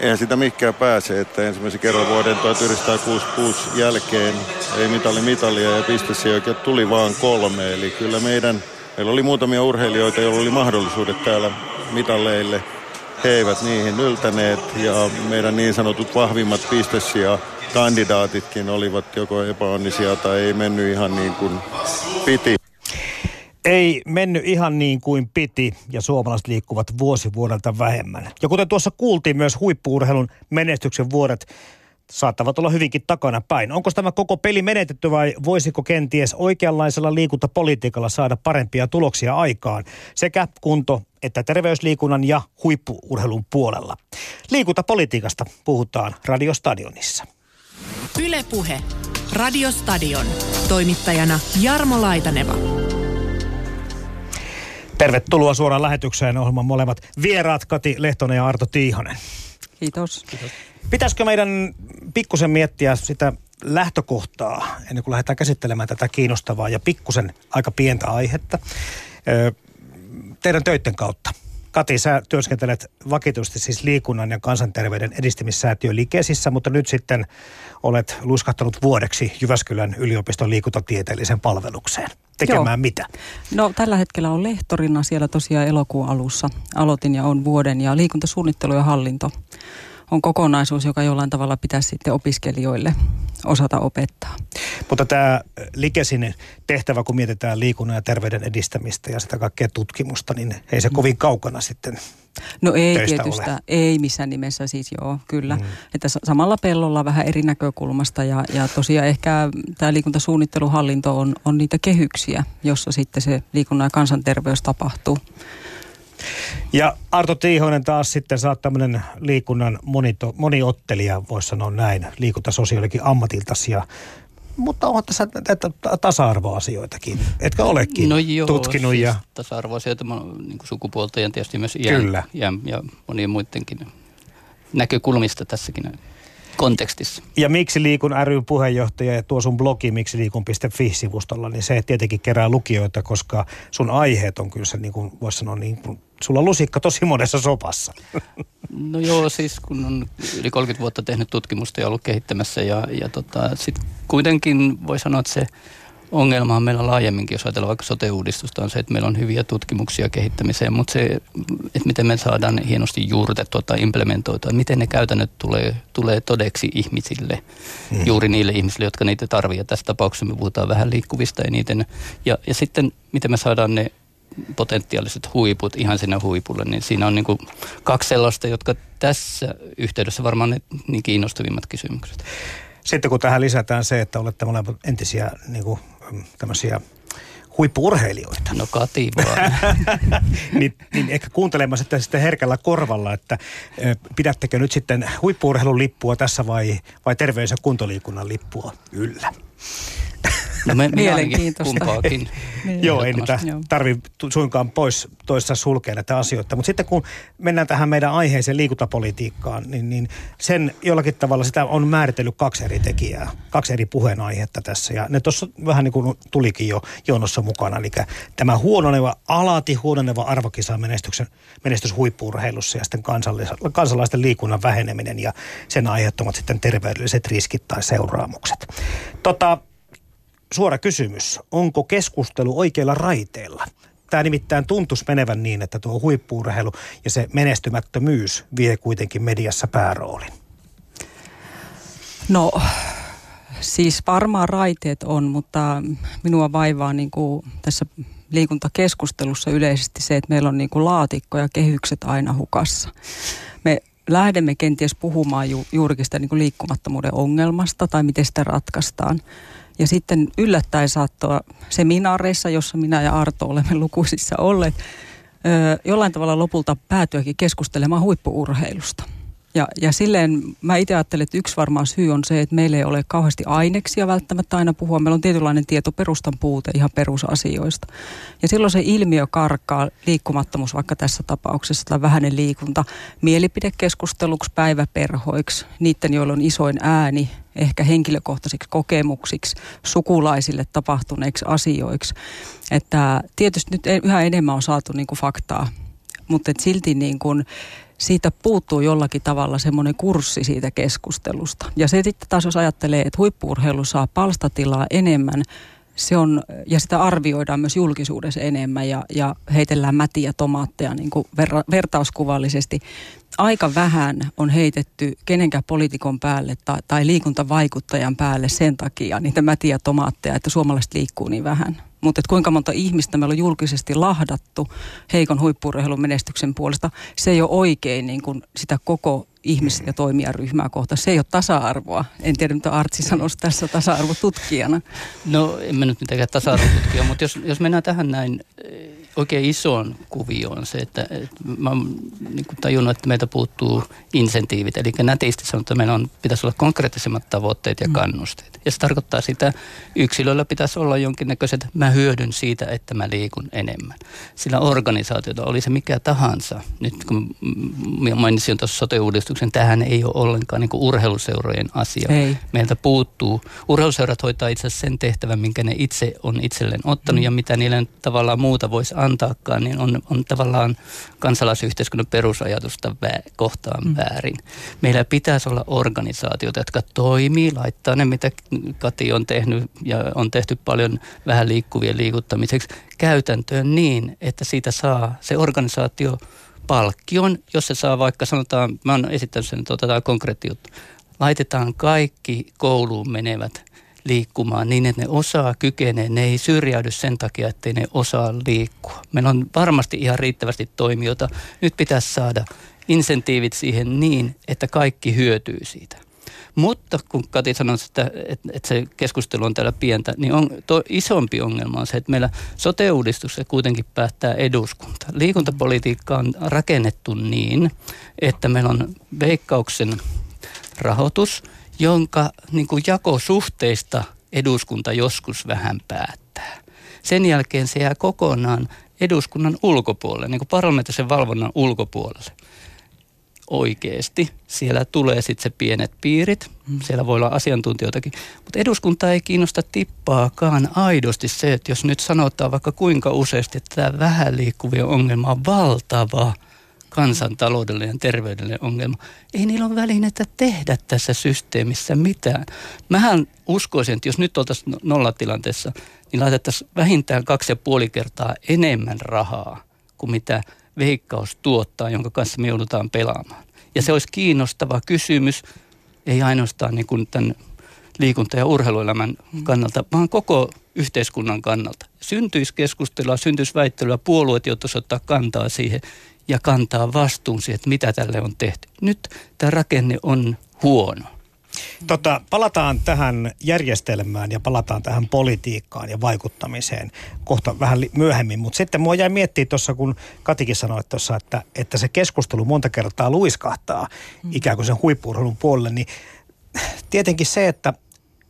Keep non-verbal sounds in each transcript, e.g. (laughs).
eihän sitä mikään pääse, että ensimmäisen kerran vuoden 1966 jälkeen ei mitali mitalia ja pistesijoita tuli vaan kolme. Eli kyllä meidän, meillä oli muutamia urheilijoita, joilla oli mahdollisuudet täällä mitalleille. He eivät niihin yltäneet ja meidän niin sanotut vahvimmat pistesija kandidaatitkin olivat joko epäonnisia tai ei mennyt ihan niin kuin piti. Ei mennyt ihan niin kuin piti ja suomalaiset liikkuvat vuosi vuodelta vähemmän. Ja kuten tuossa kuultiin, myös huippuurheilun menestyksen vuodet saattavat olla hyvinkin takana päin. Onko tämä koko peli menetetty vai voisiko kenties oikeanlaisella liikuntapolitiikalla saada parempia tuloksia aikaan sekä kunto- että terveysliikunnan ja huippuurheilun puolella? Liikuntapolitiikasta puhutaan Radiostadionissa. Ylepuhe. Radiostadion. Toimittajana Jarmo Laitaneva. Tervetuloa suoraan lähetykseen ohjelman molemmat vieraat Kati Lehtonen ja Arto Tiihonen. Kiitos. Kiitos. Pitäisikö meidän pikkusen miettiä sitä lähtökohtaa ennen kuin lähdetään käsittelemään tätä kiinnostavaa ja pikkusen aika pientä aihetta teidän töiden kautta? Kati, sä työskentelet vakituisesti siis liikunnan ja kansanterveyden edistämissäätiö Likesissä, mutta nyt sitten olet luskahtanut vuodeksi Jyväskylän yliopiston liikuntatieteellisen palvelukseen. Tekemään Joo. mitä? No tällä hetkellä on lehtorina siellä tosiaan elokuun alussa. Aloitin ja on vuoden ja liikuntasuunnittelu ja hallinto on kokonaisuus, joka jollain tavalla pitäisi sitten opiskelijoille osata opettaa. Mutta tämä Likesin tehtävä, kun mietitään liikunnan ja terveyden edistämistä ja sitä kaikkea tutkimusta, niin ei se kovin kaukana sitten No ei tietystä, ole. ei missään nimessä siis joo, kyllä. Mm. Että samalla pellolla vähän eri näkökulmasta ja, ja tosiaan ehkä tämä liikuntasuunnitteluhallinto on, on niitä kehyksiä, jossa sitten se liikunnan ja kansanterveys tapahtuu. Ja Arto Tiihonen taas sitten saat tämmöinen liikunnan monito, moniottelija, voisi sanoa näin, liikuntasosiaalikin ammatiltasi ja mutta on tässä näitä tasa-arvoasioitakin, etkä olekin no joo, tutkinut. Siis ja... tasa-arvoasioita niin sukupuolta ja tietysti myös iän, Kyllä. iän ja monien muidenkin näkökulmista tässäkin kontekstissa. Ja Miksi liikun ry puheenjohtaja ja tuo sun blogi miksi liikun.fi-sivustolla, niin se tietenkin kerää lukijoita, koska sun aiheet on kyllä se, niin kuin voisi sanoa, niin kuin, sulla on lusikka tosi monessa sopassa. (laughs) No joo, siis kun on yli 30 vuotta tehnyt tutkimusta ja ollut kehittämässä ja, ja tota, sitten kuitenkin voi sanoa, että se ongelma on meillä laajemminkin, jos ajatellaan vaikka sote-uudistusta, on se, että meillä on hyviä tutkimuksia kehittämiseen, mutta se, että miten me saadaan hienosti juurtettua tai implementoitua, miten ne käytännöt tulee, tulee todeksi ihmisille, hmm. juuri niille ihmisille, jotka niitä tarvitsevat. Tässä tapauksessa me puhutaan vähän liikkuvista eniten. Ja, ja sitten, miten me saadaan ne potentiaaliset huiput ihan sinne huipulle, niin siinä on niin kuin kaksi sellaista, jotka tässä yhteydessä varmaan ne niin kiinnostavimmat kysymykset. Sitten kun tähän lisätään se, että olette molemmat entisiä niin kuin tämmöisiä huippuurheilijoita. No Kati vaan. (laughs) niin, niin ehkä kuuntelemassa sitten, sitten herkällä korvalla, että pidättekö nyt sitten huippuurheilun lippua tässä vai, vai terveys- ja kuntoliikunnan lippua yllä? No me, Mielenkiintoista. Kumpaakin. (laughs) niin. Joo, ei niitä tarvi suinkaan pois toista sulkea näitä asioita. Mutta sitten kun mennään tähän meidän aiheeseen liikuntapolitiikkaan, niin, niin sen jollakin tavalla sitä on määritellyt kaksi eri tekijää, kaksi eri puheenaihetta tässä. Ja ne tuossa vähän niin kuin tulikin jo jonossa mukana. Eli tämä huononeva, alati huononeva arvokisa menestyksen, menestys huippuurheilussa ja sitten kansalaisten liikunnan väheneminen ja sen aiheuttamat sitten terveydelliset riskit tai seuraamukset. Tota, suora kysymys. Onko keskustelu oikeilla raiteilla? Tämä nimittäin tuntuisi menevän niin, että tuo huippuurheilu ja se menestymättömyys vie kuitenkin mediassa pääroolin. No siis varmaan raiteet on, mutta minua vaivaa niin kuin tässä liikuntakeskustelussa yleisesti se, että meillä on niin kuin laatikko ja kehykset aina hukassa. Me lähdemme kenties puhumaan ju, juurikin sitä niin kuin liikkumattomuuden ongelmasta tai miten sitä ratkaistaan. Ja sitten yllättäen saattaa seminaareissa, jossa minä ja Arto olemme lukuisissa olleet, jollain tavalla lopulta päätyäkin keskustelemaan huippuurheilusta. Ja, ja silleen mä itse ajattelen, että yksi varmaan syy on se, että meillä ei ole kauheasti aineksia välttämättä aina puhua. Meillä on tietynlainen tietoperustan puute ihan perusasioista. Ja silloin se ilmiö karkaa, liikkumattomuus vaikka tässä tapauksessa tai vähäinen liikunta, mielipidekeskusteluksi, päiväperhoiksi, niiden, joilla on isoin ääni, ehkä henkilökohtaisiksi kokemuksiksi, sukulaisille tapahtuneiksi asioiksi. Että tietysti nyt yhä enemmän on saatu niin kuin faktaa, mutta silti niin kuin siitä puuttuu jollakin tavalla semmoinen kurssi siitä keskustelusta. Ja se sitten taas, jos ajattelee, että huippuurheilu saa palstatilaa enemmän, se on, ja sitä arvioidaan myös julkisuudessa enemmän ja, ja heitellään mätiä tomaatteja niin kuin verra, vertauskuvallisesti. Aika vähän on heitetty kenenkään poliitikon päälle tai, tai liikuntavaikuttajan päälle sen takia niitä mätiä tomaatteja, että suomalaiset liikkuu niin vähän. Mutta kuinka monta ihmistä meillä on julkisesti lahdattu heikon huippuurheilun menestyksen puolesta, se ei ole oikein niin kuin sitä koko ihmis- ja toimijaryhmää kohta. Se ei ole tasa-arvoa. En tiedä, mitä Artsi sanoisi tässä tasa-arvotutkijana. No, en mä nyt mitenkään tasa-arvotutkija, mutta jos, jos mennään tähän näin oikein isoon kuvioon se, että, että mä oon niin tajunnut, että meiltä puuttuu insentiivit. Eli nätisti että meillä on, pitäisi olla konkreettisemmat tavoitteet ja mm. kannusteet. Ja se tarkoittaa sitä, yksilöllä pitäisi olla jonkinnäköiset, mä hyödyn siitä, että mä liikun enemmän. Sillä organisaatiota, oli se mikä tahansa, nyt kun mainitsin tuossa sote-uudistuksen, tähän ei ole ollenkaan niin urheiluseurojen asia. Ei. Meiltä puuttuu. Urheiluseurat hoitaa itse asiassa sen tehtävän, minkä ne itse on itselleen ottanut mm. ja mitä niille tavallaan muuta voisi antaakaan, niin on, on tavallaan kansalaisyhteiskunnan perusajatusta vä, kohtaan mm. väärin. Meillä pitäisi olla organisaatioita, jotka toimii, laittaa ne, mitä Kati on tehnyt ja on tehty paljon vähän liikkuvien liikuttamiseksi käytäntöön niin, että siitä saa se organisaatio palkkion, jos se saa vaikka sanotaan, mä oon esittänyt sen, että otetaan konkreetti juttu. Laitetaan kaikki kouluun menevät liikkumaan niin, että ne osaa, kykenee, ne ei syrjäydy sen takia, että ne osaa liikkua. Meillä on varmasti ihan riittävästi toimijoita. Nyt pitäisi saada insentiivit siihen niin, että kaikki hyötyy siitä. Mutta kun Kati sanoi, että, että, että se keskustelu on täällä pientä, niin on, to, isompi ongelma on se, että meillä sote kuitenkin päättää eduskunta. Liikuntapolitiikka on rakennettu niin, että meillä on veikkauksen rahoitus – jonka niin kuin jakosuhteista eduskunta joskus vähän päättää. Sen jälkeen se jää kokonaan eduskunnan ulkopuolelle, niin kuin parlamentaarisen valvonnan ulkopuolelle. Oikeasti. Siellä tulee sitten se pienet piirit, siellä voi olla asiantuntijoitakin, mutta eduskunta ei kiinnosta tippaakaan aidosti se, että jos nyt sanotaan vaikka kuinka useasti, että tämä vähän liikkuvien ongelma on valtava – kansantaloudellinen ja terveydellinen ongelma. Ei niillä ole välineitä tehdä tässä systeemissä mitään. Mähän uskoisin, että jos nyt oltaisiin nollatilanteessa, niin laitettaisiin vähintään kaksi ja puoli kertaa enemmän rahaa kuin mitä veikkaus tuottaa, jonka kanssa me joudutaan pelaamaan. Ja se olisi kiinnostava kysymys, ei ainoastaan niin kuin tämän liikunta- ja urheiluelämän kannalta, vaan koko yhteiskunnan kannalta. Syntyisi keskustelua, syntyisi väittelyä, puolueet joutuisi ottaa kantaa siihen ja kantaa vastuun siihen, että mitä tälle on tehty. Nyt tämä rakenne on huono. Tota, palataan tähän järjestelmään ja palataan tähän politiikkaan ja vaikuttamiseen kohta vähän myöhemmin. Mutta sitten mua jäi miettiä tuossa, kun Katikin sanoi tuossa, että, että se keskustelu monta kertaa luiskahtaa mm. ikään kuin sen huippuurheilun puolelle, niin tietenkin se, että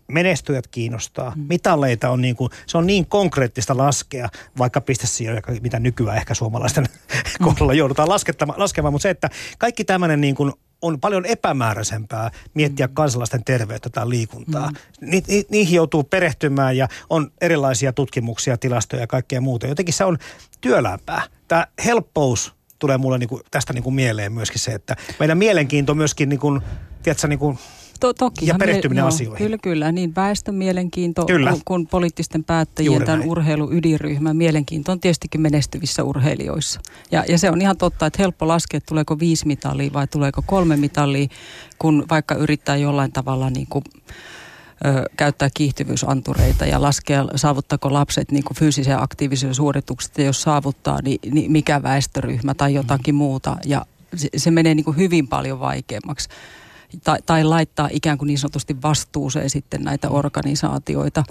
menestyjät kiinnostaa. Mm. Mitaleita on niin kuin, se on niin konkreettista laskea, vaikka pistesijoja, mitä nykyään ehkä suomalaisten mm. kohdalla joudutaan laskemaan, mutta se, että kaikki tämmöinen niin kuin on paljon epämääräisempää miettiä mm. kansalaisten terveyttä tai liikuntaa. Mm. Ni, ni, niihin joutuu perehtymään ja on erilaisia tutkimuksia, tilastoja ja kaikkea muuta. Jotenkin se on työlämpää. Tämä helppous tulee mulle niin kuin, tästä niin kuin mieleen myöskin se, että meidän mielenkiinto myöskin niin kuin, tiedätkö, niin kuin To, toki. Ja perehtyminen me, asioihin. Kyllä, kyllä. Niin väestön mielenkiinto kyllä. Kun, kun poliittisten päättäjien Juuri tämän urheiluydinryhmän mielenkiinto on tietystikin menestyvissä urheilijoissa. Ja, ja se on ihan totta, että helppo laskea, että tuleeko viisi mitalia vai tuleeko kolme mitalia, kun vaikka yrittää jollain tavalla niin kuin, ö, käyttää kiihtyvyysantureita ja laskea, saavuttaako lapset niin kuin fyysisiä aktiivisia suorituksia, ja jos saavuttaa, niin, niin mikä väestöryhmä tai jotakin muuta. Ja se, se menee niin kuin hyvin paljon vaikeammaksi tai, tai laittaa ikään kuin niin sanotusti vastuuseen sitten näitä organisaatioita.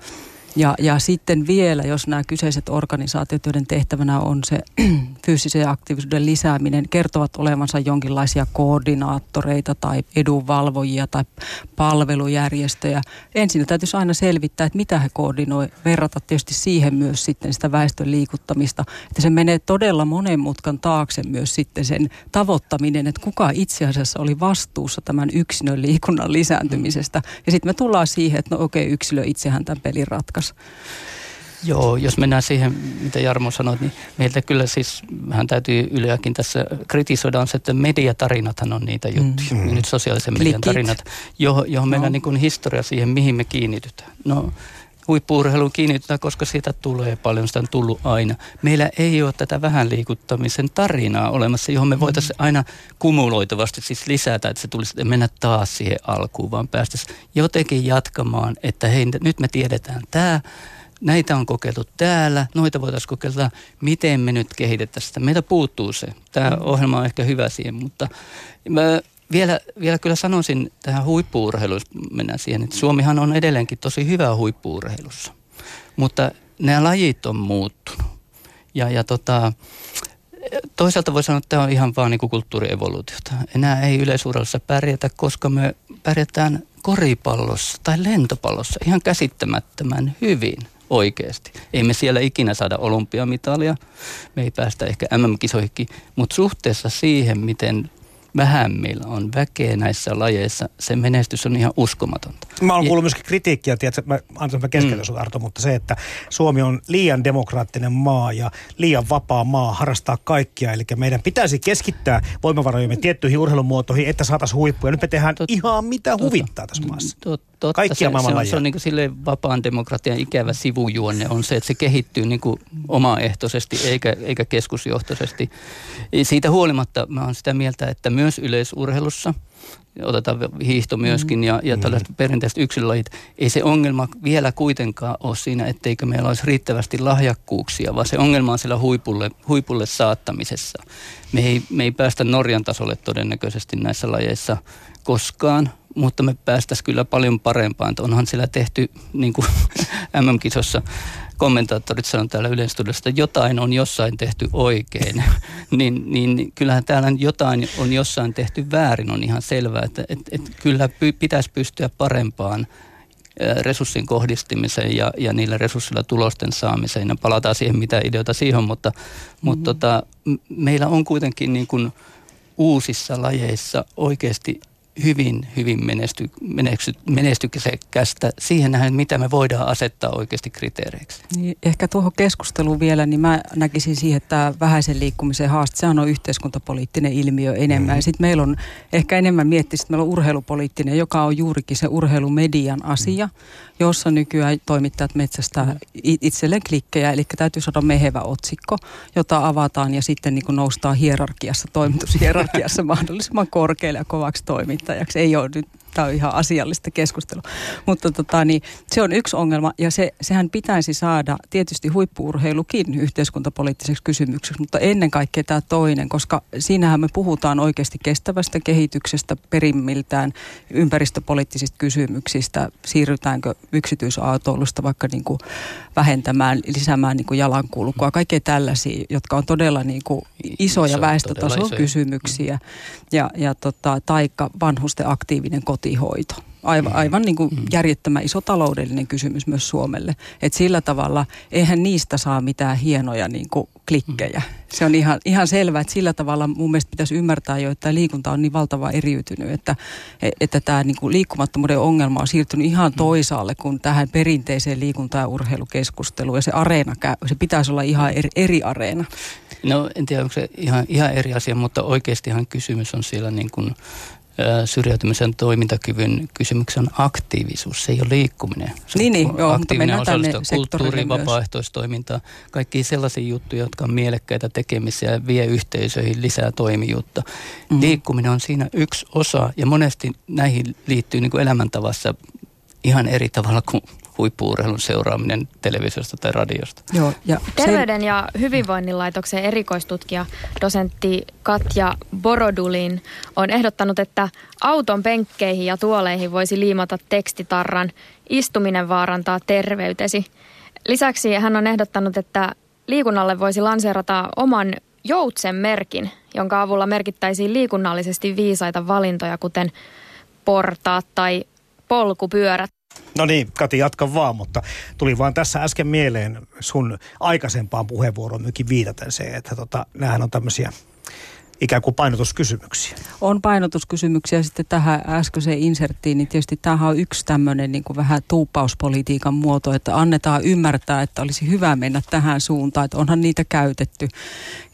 Ja, ja sitten vielä, jos nämä kyseiset organisaatiot, joiden tehtävänä on se (clears throat) fyysisen aktiivisuuden lisääminen, kertovat olevansa jonkinlaisia koordinaattoreita tai edunvalvojia tai palvelujärjestöjä. Ensin täytyisi aina selvittää, että mitä he koordinoi, verrata tietysti siihen myös sitten sitä väestön liikuttamista. Että se menee todella monen mutkan taakse myös sitten sen tavoittaminen, että kuka itse asiassa oli vastuussa tämän yksilön liikunnan lisääntymisestä. Ja sitten me tullaan siihen, että no okei, yksilö itsehän tämän pelin ratkaisi. Joo, jos mennään siihen, mitä Jarmo sanoi, niin meiltä kyllä siis, vähän täytyy yleäkin tässä kritisoida, on se, että mediatarinathan on niitä juttuja. Mm. Nyt sosiaalisen median Klikit. tarinat, johon, johon no. meillä on niin historia siihen, mihin me kiinnitytään. No, huippuurheiluun kiinnitytään, koska siitä tulee paljon, sitä on tullut aina. Meillä ei ole tätä vähän liikuttamisen tarinaa olemassa, johon me voitaisiin aina kumuloitavasti siis lisätä, että se tulisi mennä taas siihen alkuun, vaan päästäisiin jotenkin jatkamaan, että hei, nyt me tiedetään tämä, näitä on kokeiltu täällä, noita voitaisiin kokeilla, miten me nyt kehitettäisiin sitä. Meitä puuttuu se. Tämä mm. ohjelma on ehkä hyvä siihen, mutta mä vielä, vielä kyllä sanoisin tähän huippuurheiluun, mennään siihen, että Suomihan on edelleenkin tosi hyvä huippuurheilussa. Mutta nämä lajit on muuttunut. Ja, ja tota, toisaalta voi sanoa, että tämä on ihan vaan niin kulttuurievoluutiota. Enää ei yleisurheilussa pärjätä, koska me pärjätään koripallossa tai lentopallossa ihan käsittämättömän hyvin oikeasti. Ei me siellä ikinä saada olympiamitalia, me ei päästä ehkä MM-kisoihin, mutta suhteessa siihen, miten vähän meillä on väkeä näissä lajeissa, se menestys on ihan uskomatonta. Mä oon kuullut myöskin kritiikkiä, tiedätkö, mä, anteeksi mä keskeytän mm. Arto, mutta se, että Suomi on liian demokraattinen maa ja liian vapaa maa harrastaa kaikkia, eli meidän pitäisi keskittää voimavarojamme tiettyihin urheilumuotoihin, että saataisiin huippuja. Nyt me tehdään tot, ihan mitä tot, huvittaa tässä maassa. Tot, totta, Kaikkia se, se on, se on niin sille vapaan demokratian ikävä sivujuonne on se, että se kehittyy niin kuin omaehtoisesti eikä, eikä keskusjohtoisesti. Siitä huolimatta mä oon sitä mieltä, että myös yleisurheilussa – otetaan hiihto myöskin mm. ja, ja tällaiset mm. perinteiset yksilölajit. Ei se ongelma vielä kuitenkaan ole siinä, etteikö meillä olisi riittävästi lahjakkuuksia, vaan se ongelma on siellä huipulle, huipulle saattamisessa. Me ei, me ei päästä Norjan tasolle todennäköisesti näissä lajeissa koskaan, mutta me päästäisiin kyllä paljon parempaan. Onhan siellä tehty, niin kuin (laughs) MM-kisossa kommentaattorit sanovat täällä Yleistudiosta, että jotain on jossain tehty oikein, (laughs) niin, niin kyllähän täällä jotain on jossain tehty väärin, on ihan selvää, että et, et kyllä py, pitäisi pystyä parempaan resurssin kohdistimiseen ja, ja niillä resurssilla tulosten saamiseen. Ja palataan siihen, mitä ideoita siihen on, mutta, mm-hmm. mutta tota, meillä on kuitenkin niin kuin uusissa lajeissa oikeasti hyvin, hyvin menesty, menesty, menestyksekästä siihen nähden, mitä me voidaan asettaa oikeasti kriteereiksi. Niin, ehkä tuohon keskusteluun vielä, niin mä näkisin siihen, että vähäisen liikkumisen haaste, sehän on yhteiskuntapoliittinen ilmiö enemmän. Mm. Sitten meillä on ehkä enemmän miettiä, että meillä on urheilupoliittinen, joka on juurikin se urheilumedian asia, mm. jossa nykyään toimittajat metsästää mm. itselleen klikkejä, eli täytyy saada mehevä otsikko, jota avataan ja sitten niin noustaan hierarkiassa, toimitushierarkiassa (laughs) mahdollisimman korkealle ja kovaksi toimintaa toimittajaksi. Ei ole nyt, tämä on ihan asiallista keskustelua. Mutta tota, niin, se on yksi ongelma ja se, sehän pitäisi saada tietysti huippuurheilukin yhteiskuntapoliittiseksi kysymykseksi, mutta ennen kaikkea tämä toinen, koska siinähän me puhutaan oikeasti kestävästä kehityksestä perimmiltään, ympäristöpoliittisista kysymyksistä, siirrytäänkö yksityisautoilusta vaikka niin kuin vähentämään, lisäämään niin kuin jalankulkua, kaikkea tällaisia, jotka on todella niin kuin isoja väestötason kysymyksiä. Ja, ja tota, taikka vanhusten aktiivinen kotihoito. Aivan, mm. aivan niin kuin mm. järjettömän iso taloudellinen kysymys myös Suomelle. Että sillä tavalla eihän niistä saa mitään hienoja niin kuin klikkejä. Mm. Se on ihan, ihan selvää, että sillä tavalla mun mielestä pitäisi ymmärtää jo, että liikunta on niin valtava eriytynyt, että, että tämä niin kuin liikkumattomuuden ongelma on siirtynyt ihan toisaalle kuin tähän perinteiseen liikunta- ja urheilukeskusteluun. Ja se areena, se pitäisi olla ihan eri, eri areena. No en tiedä, onko se ihan, ihan eri asia, mutta oikeastihan kysymys on siellä niin kuin syrjäytymisen toimintakyvyn kysymyksen on aktiivisuus, se ei ole liikkuminen. Se niin, niin joo, aktiivinen osallistua kulttuuriin, vapaaehtoistoimintaan, kaikki sellaisia juttuja, jotka on mielekkäitä tekemisiä ja vie yhteisöihin lisää toimijuutta. Mm. Liikkuminen on siinä yksi osa ja monesti näihin liittyy niin kuin elämäntavassa ihan eri tavalla kuin huippuurheilun seuraaminen televisiosta tai radiosta. Joo, ja Terveyden sen... ja hyvinvoinnin laitoksen erikoistutkija dosentti Katja Borodulin on ehdottanut, että auton penkkeihin ja tuoleihin voisi liimata tekstitarran istuminen vaarantaa terveytesi. Lisäksi hän on ehdottanut, että liikunnalle voisi lanseerata oman joutsen merkin, jonka avulla merkittäisiin liikunnallisesti viisaita valintoja, kuten portaat tai polkupyörät. No niin, Kati, jatka vaan, mutta tuli vaan tässä äsken mieleen sun aikaisempaan puheenvuoroon myöskin viitaten se, että tota, näähän on tämmöisiä ikään kuin painotuskysymyksiä. On painotuskysymyksiä sitten tähän äskeiseen inserttiin, niin tietysti tämähän on yksi tämmöinen niin kuin vähän tuuppauspolitiikan muoto, että annetaan ymmärtää, että olisi hyvä mennä tähän suuntaan, että onhan niitä käytetty.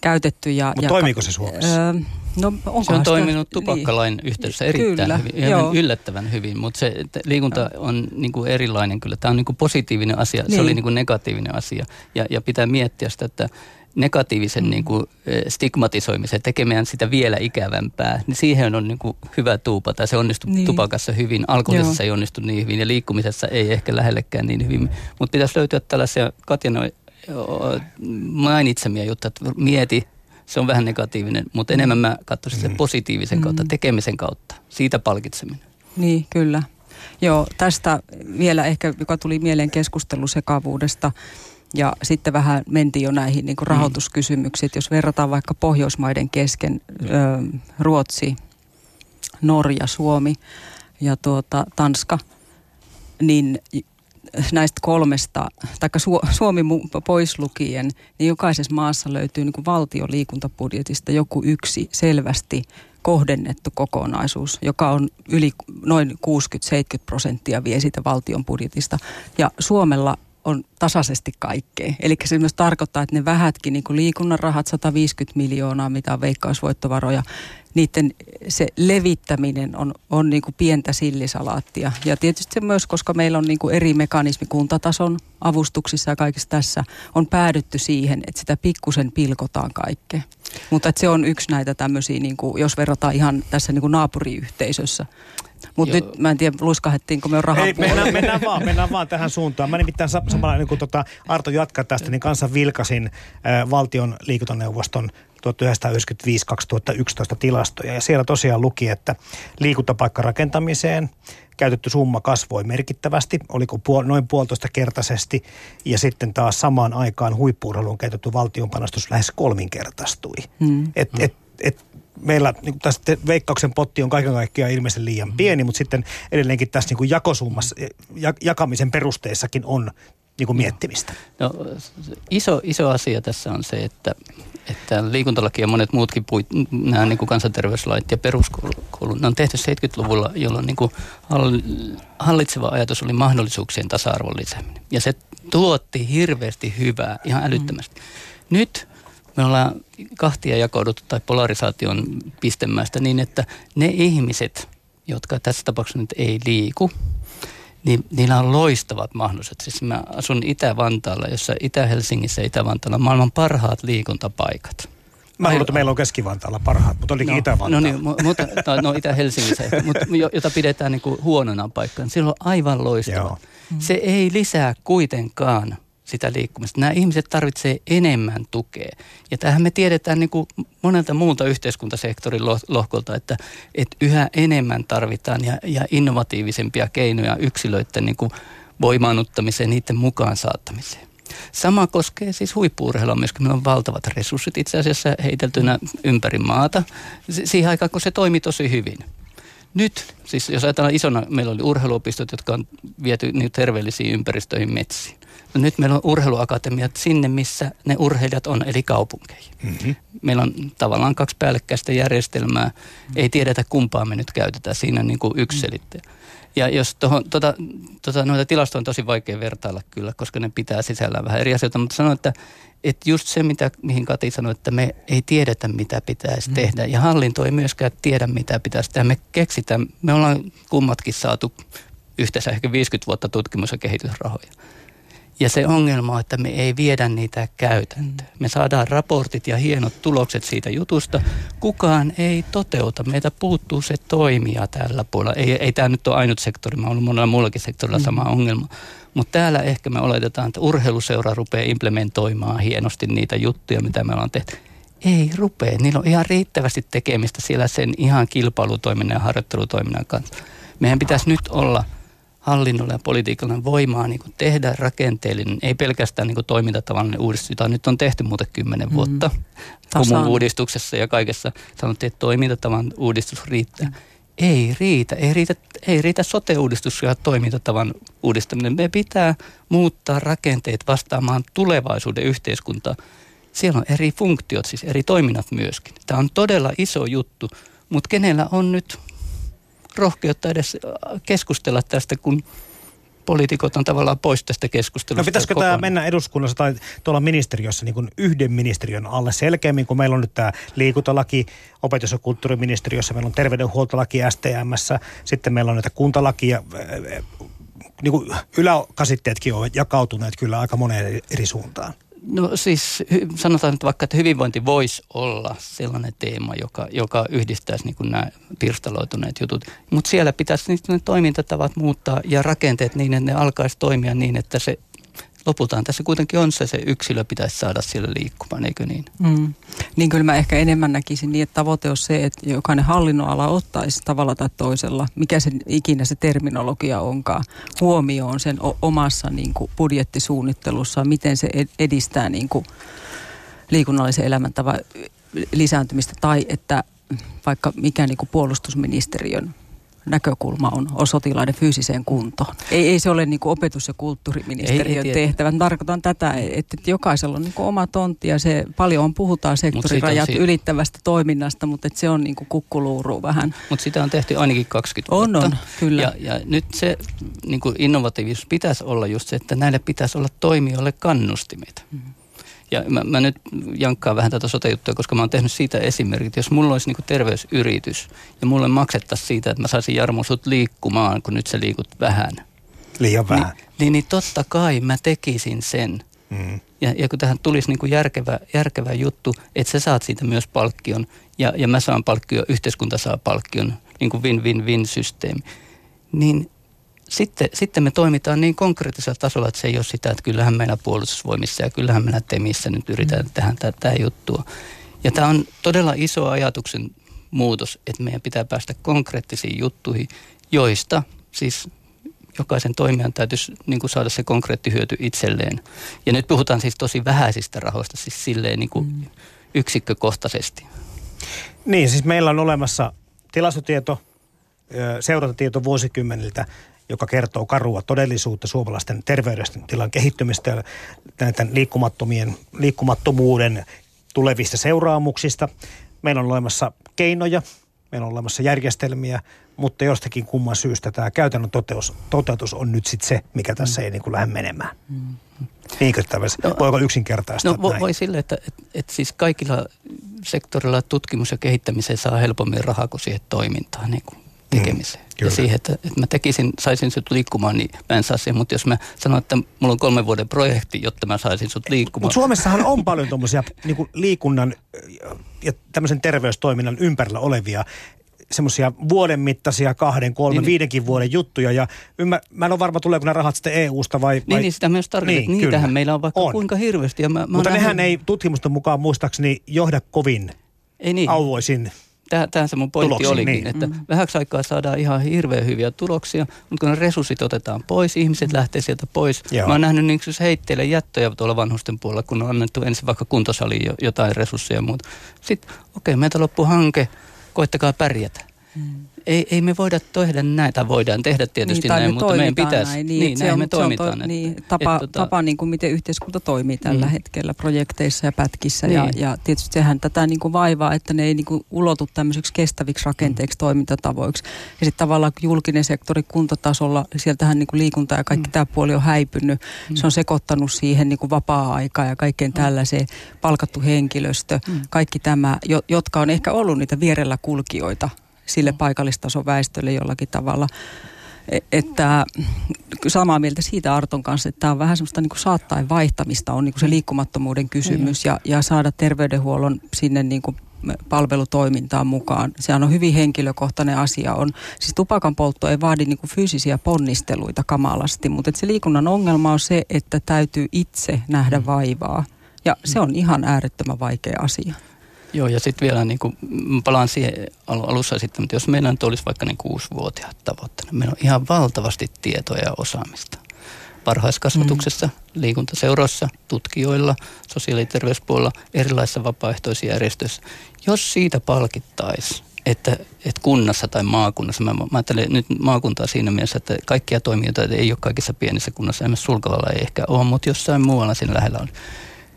käytetty ja, Mutta toimiiko se Suomessa? Öö, No, se on toiminut niin. tupakkalain niin. yhteydessä erittäin kyllä, hyvin, joo. yllättävän hyvin, mutta se liikunta on niin kuin erilainen kyllä. Tämä on niin kuin positiivinen asia, niin. se oli niin. niin kuin negatiivinen asia ja, ja pitää miettiä sitä, että negatiivisen mm. niin kuin, stigmatisoimisen, tekemään sitä vielä ikävämpää, niin siihen on niin kuin, hyvä tuupata. Se onnistuu niin. tupakassa hyvin, alkoholissa ei onnistu niin hyvin ja liikkumisessa ei ehkä lähellekään niin hyvin. Mutta pitäisi löytyä tällaisia Katjan mainitsemia juttuja, että mieti se on vähän negatiivinen, mutta enemmän mä katsoisin sen mm. positiivisen kautta, mm. tekemisen kautta, siitä palkitseminen. Niin, kyllä. Joo, tästä vielä ehkä, joka tuli mieleen keskustelusekavuudesta, ja sitten vähän mentiin jo näihin niin rahoituskysymyksiin. Jos verrataan vaikka Pohjoismaiden kesken ö, Ruotsi, Norja, Suomi ja tuota, Tanska, niin näistä kolmesta, tai Suomi pois lukien, niin jokaisessa maassa löytyy niin valtion liikuntabudjetista joku yksi selvästi kohdennettu kokonaisuus, joka on yli noin 60-70 prosenttia vie siitä valtion budjetista. Ja Suomella on tasaisesti kaikkea. Eli se myös tarkoittaa, että ne vähätkin niin liikunnan rahat, 150 miljoonaa, mitä on veikkausvoittovaroja, niiden se levittäminen on, on niin kuin pientä sillisalaattia. Ja tietysti se myös, koska meillä on niin kuin eri mekanismi kuntatason avustuksissa ja kaikissa tässä, on päädytty siihen, että sitä pikkusen pilkotaan kaikkea. Mutta se on yksi näitä tämmöisiä, niin kuin, jos verrataan ihan tässä niin kuin naapuriyhteisössä, mutta nyt mä en tiedä, luiskahettiinko me rahaa Ei, mennään, mennään, vaan, mennään vaan tähän suuntaan. Mä nimittäin samalla niin kuin tota Arto jatkaa tästä, niin kanssa vilkasin äh, valtion liikuntaneuvoston 1995-2011 tilastoja. Ja siellä tosiaan luki, että liikuntapaikkarakentamiseen käytetty summa kasvoi merkittävästi, oliko puol- noin puolitoista kertaisesti, ja sitten taas samaan aikaan huippuurheiluun käytetty valtionpanostus lähes kolminkertaistui. Hmm. Et, et, et meillä niin tästä veikkauksen potti on kaiken kaikkiaan ilmeisesti liian pieni, mutta sitten edelleenkin tässä niin kuin jakosummassa, jakamisen perusteissakin on niin kuin miettimistä? No, iso, iso asia tässä on se, että, että liikuntalaki ja monet muutkin puit, nämä niin kuin kansanterveyslait ja peruskoulu, ne on tehty 70-luvulla, jolloin niin kuin hallitseva ajatus oli mahdollisuuksien tasa-arvon lisääminen. Ja se tuotti hirveästi hyvää, ihan älyttömästi. Mm. Nyt me ollaan kahtia jakouduttu tai polarisaation pistemästä niin, että ne ihmiset, jotka tässä tapauksessa nyt ei liiku, niin niillä on loistavat mahdollisuudet. Siis mä asun Itä-Vantaalla, jossa Itä-Helsingissä ja Itä-Vantaalla on maailman parhaat liikuntapaikat. Mä luulen, että meillä on Keski-Vantaalla parhaat, mutta olikin no, Itä-Vantaalla. No niin, mutta, no, no Itä-Helsingissä, mutta, jota pidetään niin kuin huonona paikkana. Silloin on aivan loistava. Joo. Se ei lisää kuitenkaan sitä liikkumista. Nämä ihmiset tarvitsevat enemmän tukea. Ja tähän me tiedetään niin kuin monelta muulta yhteiskuntasektorin lohkolta, että, että yhä enemmän tarvitaan ja, ja innovatiivisempia keinoja yksilöiden niin kuin voimaannuttamiseen, niiden mukaan saattamiseen. Sama koskee siis huippuurheilua myös, kun meillä on valtavat resurssit itse asiassa heiteltynä ympäri maata. Siihen aikaan, kun se toimi tosi hyvin. Nyt, siis jos ajatellaan isona, meillä oli urheiluopistot, jotka on viety niin terveellisiin ympäristöihin metsiin. Nyt meillä on urheiluakatemiat sinne, missä ne urheilijat on, eli kaupunkeihin. Mm-hmm. Meillä on tavallaan kaksi päällekkäistä järjestelmää. Ei tiedetä, kumpaa me nyt käytetään. Siinä niin kuin yksi selittäjä. Ja jos tohon, tota, tota, noita tilastoja on tosi vaikea vertailla kyllä, koska ne pitää sisällään vähän eri asioita. Mutta sanon, että, että just se, mitä, mihin Kati sanoi, että me ei tiedetä, mitä pitäisi mm. tehdä. Ja hallinto ei myöskään tiedä, mitä pitäisi tehdä. Me keksitään, me ollaan kummatkin saatu yhteensä ehkä 50 vuotta tutkimus- ja kehitysrahoja. Ja se ongelma on, että me ei viedä niitä käytäntöön. Me saadaan raportit ja hienot tulokset siitä jutusta. Kukaan ei toteuta. Meitä puuttuu se toimija tällä puolella. Ei, ei tämä nyt ole ainut sektori. Mä ollut monella muullakin sektorilla sama mm. ongelma. Mutta täällä ehkä me oletetaan, että urheiluseura rupeaa implementoimaan hienosti niitä juttuja, mitä me ollaan tehty. Ei rupea. Niillä on ihan riittävästi tekemistä siellä sen ihan kilpailutoiminnan ja harjoittelutoiminnan kanssa. Meidän pitäisi nyt olla – hallinnolla ja politiikalla voimaa niin kuin tehdä rakenteellinen, ei pelkästään niin kuin toimintatavallinen uudistus, jota nyt on tehty muuten kymmenen mm. vuotta mm. uudistuksessa ja kaikessa. Sanottiin, että toimintatavan uudistus riittää. Mm. Ei riitä. Ei riitä, ei riitä sote-uudistus ja toimintatavan uudistaminen. Me pitää muuttaa rakenteet vastaamaan tulevaisuuden yhteiskuntaa. siellä on eri funktiot, siis eri toiminnat myöskin. Tämä on todella iso juttu, mutta kenellä on nyt rohkeutta edes äh, keskustella tästä, kun poliitikot on tavallaan pois tästä keskustelusta. No pitäisikö kokonaan. tämä mennä eduskunnassa tai tuolla ministeriössä niin kuin yhden ministeriön alle selkeämmin, kun meillä on nyt tämä liikuntalaki, opetus- ja kulttuuriministeriössä, meillä on terveydenhuoltolaki STMssä, sitten meillä on näitä kuntalakia, niin kuin yläkasitteetkin on jakautuneet kyllä aika moneen eri suuntaan. No siis sanotaan nyt vaikka, että hyvinvointi voisi olla sellainen teema, joka, joka yhdistäisi niin kuin nämä pirstaloituneet jutut. Mutta siellä pitäisi ne toimintatavat muuttaa ja rakenteet niin, että ne alkaisi toimia niin, että se lopultaan tässä kuitenkin on se, se yksilö pitäisi saada siellä liikkumaan, eikö niin? Mm. Niin kyllä mä ehkä enemmän näkisin niin, että tavoite on se, että jokainen hallinnonala ottaisi tavalla tai toisella, mikä se ikinä se terminologia onkaan, huomioon sen omassa niin kuin budjettisuunnittelussa, miten se edistää niin kuin liikunnallisen elämäntavan lisääntymistä tai että vaikka mikä niin kuin puolustusministeriön näkökulma on, on sotilaiden fyysiseen kuntoon. Ei, ei se ole niin kuin opetus- ja kulttuuriministeriön ei, ei, tehtävä. Tarkoitan tätä, että jokaisella on niin kuin oma tontti ja se paljon puhutaan sektorirajat si- ylittävästä toiminnasta, mutta että se on niin kuin kukkuluuru vähän. Mutta sitä on tehty ainakin 20 on, vuotta. On, kyllä. Ja, ja nyt se niin kuin innovatiivisuus pitäisi olla just se, että näille pitäisi olla toimijoille kannustimet. Mm-hmm. Ja mä, mä nyt jankkaan vähän tätä sote-juttua, koska mä oon tehnyt siitä esimerkit. Jos mulla olisi niinku terveysyritys ja mulle maksettaisiin siitä, että mä saisin Jarmo sut liikkumaan, kun nyt sä liikut vähän. Liian vähän. Niin, niin, niin totta kai mä tekisin sen. Mm. Ja, ja kun tähän tulisi niinku järkevä, järkevä juttu, että sä saat siitä myös palkkion ja, ja mä saan palkkion, yhteiskunta saa palkkion, niin kuin win-win-win systeemi. Niin sitten, sitten me toimitaan niin konkreettisella tasolla, että se ei ole sitä, että kyllähän meillä puolustusvoimissa ja kyllähän meillä temissä nyt yritetään mm. tehdä tätä juttua. Ja tämä on todella iso ajatuksen muutos, että meidän pitää päästä konkreettisiin juttuihin, joista siis jokaisen toimijan täytyisi niin kuin saada se konkreetti hyöty itselleen. Ja nyt puhutaan siis tosi vähäisistä rahoista, siis silleen niin kuin mm. yksikkökohtaisesti. Niin, siis meillä on olemassa tilastotieto, seurantatieto vuosikymmeniltä, joka kertoo karua todellisuutta suomalaisten terveydentilan kehittymistä ja näiden liikkumattomien, liikkumattomuuden tulevista seuraamuksista. Meillä on olemassa keinoja, meillä on olemassa järjestelmiä, mutta jostakin kumman syystä tämä käytännön toteutus, toteutus on nyt sitten se, mikä tässä mm. ei niin kuin lähde menemään. Mm. Niinkö no, voiko yksinkertaistaa No vo, voi sille, että et, et siis kaikilla sektorilla tutkimus ja kehittämiseen saa helpommin rahaa kuin siihen toimintaan. Niin kuin tekemiseen. Mm, ja siihen, että, että mä tekisin, saisin sut liikkumaan, niin mä en saa siihen. Mutta jos mä sanon, että mulla on kolmen vuoden projekti, jotta mä saisin sut liikkumaan. Mutta Suomessahan on paljon tuommoisia niin liikunnan ja tämmöisen terveystoiminnan ympärillä olevia semmoisia vuoden mittaisia, kahden, kolmen, niin, niin, viidenkin vuoden juttuja. Ja ymmär, mä en ole varma, tuleeko nämä rahat sitten EU-sta vai... Niin, vai... niin sitä myös tarkoittaa. Niin, Niitähän kyllä. meillä on vaikka on. kuinka hirveästi. Ja mä, mä Mutta nehän nähnyt... ei tutkimusten mukaan muistaakseni johda kovin ei niin. auvoisin tähän se mun pointti tuloksia, olikin, niin. että mm. vähäksi aikaa saadaan ihan hirveän hyviä tuloksia, mutta kun ne resurssit otetaan pois, ihmiset mm. lähtee sieltä pois. Joo. Mä oon nähnyt niin heitteille jättöjä tuolla vanhusten puolella, kun on annettu ensin vaikka kuntosaliin jotain resursseja ja muuta. Sitten, okei, okay, meiltä loppu hanke, koittakaa pärjätä. Mm ei, ei me voida tehdä näitä, voidaan tehdä tietysti niin, näin, mutta meidän pitäisi. Näin, niin, niin näin on, me toimitaan. Se on to, niin, tapa, et, tota, tapa niin kuin miten yhteiskunta toimii tällä mm. hetkellä projekteissa ja pätkissä. Niin. Ja, ja tietysti sehän tätä niin kuin vaivaa, että ne ei niin kuin ulotu tämmöiseksi kestäviksi rakenteiksi, mm. toimintatavoiksi. Ja sitten tavallaan julkinen sektori kuntatasolla, sieltähän niin kuin liikunta ja kaikki mm. tämä puoli on häipynyt. Mm. Se on sekoittanut siihen niin kuin vapaa-aikaa ja kaikkeen mm. tällaiseen palkattu henkilöstö. Mm. Kaikki tämä, jotka on ehkä ollut niitä vierellä kulkijoita sille paikallistason väestölle jollakin tavalla. E, että samaa mieltä siitä Arton kanssa, että tämä on vähän semmoista niin kuin saattaen vaihtamista, on niin kuin se liikkumattomuuden kysymys ja, ja saada terveydenhuollon sinne niin kuin palvelutoimintaan mukaan. Sehän on hyvin henkilökohtainen asia. On, siis tupakan poltto ei vaadi niin kuin fyysisiä ponnisteluita kamalasti, mutta se liikunnan ongelma on se, että täytyy itse nähdä mm. vaivaa. Ja se on ihan äärettömän vaikea asia. Joo, ja sitten vielä niin kuin, palaan siihen alussa sitten, mutta jos meillä nyt olisi vaikka niin kuusivuotiaat tavoitteena, meillä on ihan valtavasti tietoa ja osaamista. Varhaiskasvatuksessa, mm. liikuntaseuroissa, tutkijoilla, sosiaali- ja terveyspuolella, erilaisissa vapaaehtoisissa järjestöissä. Jos siitä palkittaisiin, että, että kunnassa tai maakunnassa, mä, mä ajattelen nyt maakuntaa siinä mielessä, että kaikkia toimijoita ei ole kaikissa pienissä kunnassa, esimerkiksi Sulkavalla ei ehkä ole, mutta jossain muualla siinä lähellä on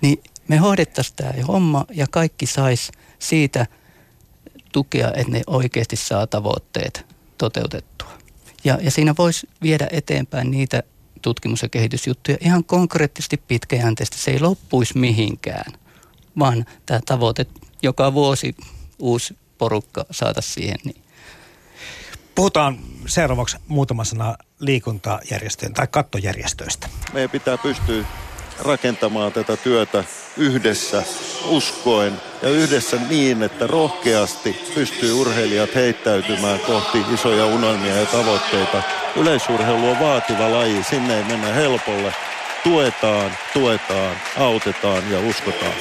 niin me hoidettaisiin tämä homma ja kaikki sais siitä tukea, että ne oikeasti saa tavoitteet toteutettua. Ja, ja siinä voisi viedä eteenpäin niitä tutkimus- ja kehitysjuttuja ihan konkreettisesti pitkäjänteisesti. Se ei loppuisi mihinkään, vaan tämä tavoite joka vuosi uusi porukka saada siihen. Niin. Puhutaan seuraavaksi muutama sana liikuntajärjestöjen tai kattojärjestöistä. Meidän pitää pystyä rakentamaan tätä työtä yhdessä uskoen ja yhdessä niin, että rohkeasti pystyy urheilijat heittäytymään kohti isoja unelmia ja tavoitteita. Yleisurheilu on vaativa laji, sinne ei mennä helpolle. Tuetaan, tuetaan, autetaan ja uskotaan.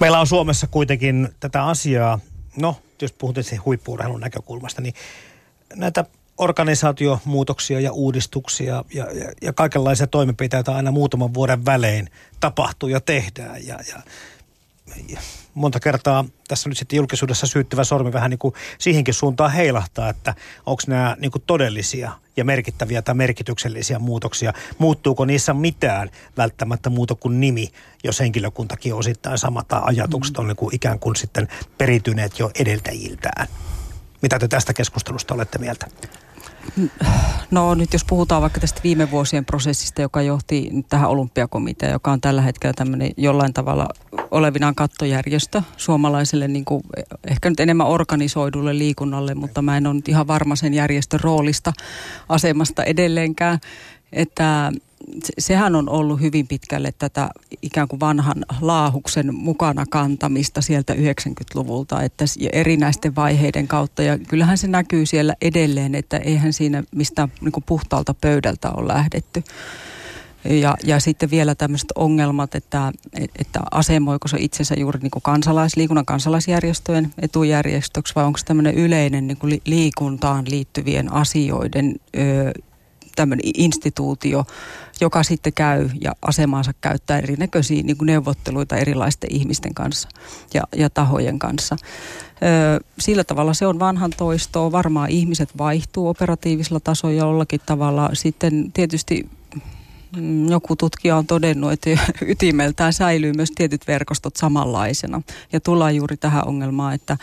Meillä on Suomessa kuitenkin tätä asiaa, no jos puhutaan huippuurheilun näkökulmasta, niin näitä organisaatiomuutoksia ja uudistuksia ja, ja, ja kaikenlaisia toimenpiteitä aina muutaman vuoden välein tapahtuu ja tehdään. Ja, ja, ja monta kertaa tässä nyt sitten julkisuudessa syyttävä sormi vähän niin kuin siihenkin suuntaan heilahtaa, että onko nämä niin kuin todellisia ja merkittäviä tai merkityksellisiä muutoksia. Muuttuuko niissä mitään välttämättä muuta kuin nimi, jos henkilökuntakin on osittain sama tai ajatukset on niin kuin ikään kuin sitten perityneet jo edeltäjiltään. Mitä te tästä keskustelusta olette mieltä? No nyt jos puhutaan vaikka tästä viime vuosien prosessista, joka johti tähän olympiakomiteaan, joka on tällä hetkellä tämmöinen jollain tavalla olevinaan kattojärjestö suomalaiselle niin kuin, ehkä nyt enemmän organisoidulle liikunnalle, mutta mä en ole nyt ihan varma sen järjestön roolista, asemasta edelleenkään, että sehän on ollut hyvin pitkälle tätä ikään kuin vanhan laahuksen mukana kantamista sieltä 90-luvulta, että erinäisten vaiheiden kautta. Ja kyllähän se näkyy siellä edelleen, että eihän siinä mistään niin puhtaalta pöydältä ole lähdetty. Ja, ja sitten vielä tämmöiset ongelmat, että, että asemoiko se itsensä juuri niin kuin kansalaisliikunnan kansalaisjärjestöjen etujärjestöksi vai onko se tämmöinen yleinen niin kuin liikuntaan liittyvien asioiden ö, tämmöinen instituutio, joka sitten käy ja asemaansa käyttää erinäköisiä niin kuin neuvotteluita erilaisten ihmisten kanssa ja, ja tahojen kanssa. Sillä tavalla se on vanhan toistoa. Varmaan ihmiset vaihtuu operatiivisella tasolla jollakin tavalla. Sitten tietysti mm, joku tutkija on todennut, että (laughs) ytimeltään säilyy myös tietyt verkostot samanlaisena. Ja tullaan juuri tähän ongelmaan, että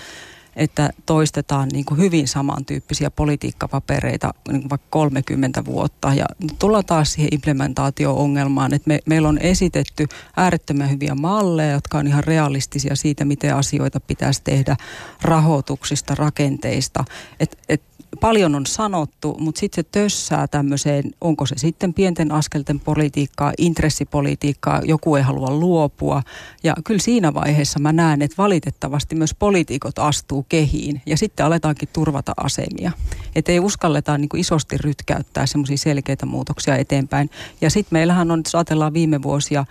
että toistetaan niin kuin hyvin samantyyppisiä politiikkapapereita niin kuin vaikka 30 vuotta. Ja tullaan taas siihen implementaatio-ongelmaan, että me, meillä on esitetty äärettömän hyviä malleja, jotka on ihan realistisia siitä, miten asioita pitäisi tehdä rahoituksista, rakenteista. Että et paljon on sanottu, mutta sitten se tössää tämmöiseen, onko se sitten pienten askelten politiikkaa, intressipolitiikkaa, joku ei halua luopua. Ja kyllä siinä vaiheessa mä näen, että valitettavasti myös poliitikot astuu kehiin ja sitten aletaankin turvata asemia. Että ei uskalleta niin isosti rytkäyttää semmoisia selkeitä muutoksia eteenpäin. Ja sitten meillähän on, jos ajatellaan viime vuosia,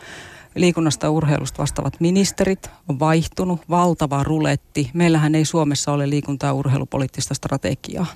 liikunnasta ja urheilusta vastaavat ministerit on vaihtunut, valtava ruletti. Meillähän ei Suomessa ole liikunta- ja urheilupoliittista strategiaa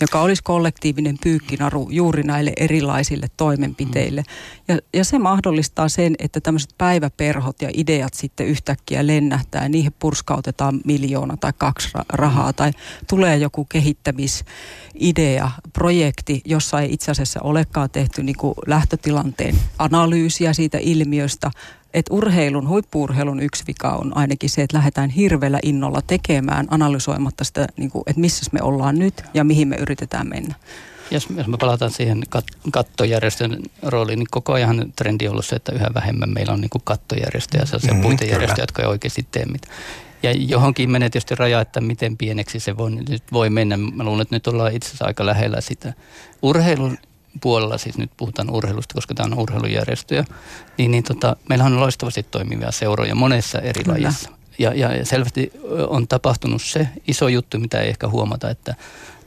joka olisi kollektiivinen pyykkinaru juuri näille erilaisille toimenpiteille. Ja, ja se mahdollistaa sen, että tämmöiset päiväperhot ja ideat sitten yhtäkkiä lennähtää ja niihin purskautetaan miljoona tai kaksi rahaa tai tulee joku kehittämisidea, projekti, jossa ei itse asiassa olekaan tehty niin kuin lähtötilanteen analyysiä siitä ilmiöstä, että urheilun, huippuurheilun yksi vika on ainakin se, että lähdetään hirveällä innolla tekemään, analysoimatta sitä, niin kuin, että missä me ollaan nyt ja mihin me yritetään mennä. Jos, jos me palataan siihen kat- kattojärjestön rooliin, niin koko ajan trendi on ollut se, että yhä vähemmän meillä on niin kuin kattojärjestöjä, sellaisia mm, puitejärjestöjä, jotka ei oikeasti tee mitään. Ja johonkin menee tietysti raja, että miten pieneksi se voi, nyt voi mennä. Mä luulen, että nyt ollaan itse asiassa aika lähellä sitä. Urheilun puolella, siis nyt puhutaan urheilusta, koska tämä on urheilujärjestöjä, niin, niin tota, meillähän on loistavasti toimivia seuroja monessa eri Kyllä. lajissa. Ja, ja selvästi on tapahtunut se iso juttu, mitä ei ehkä huomata, että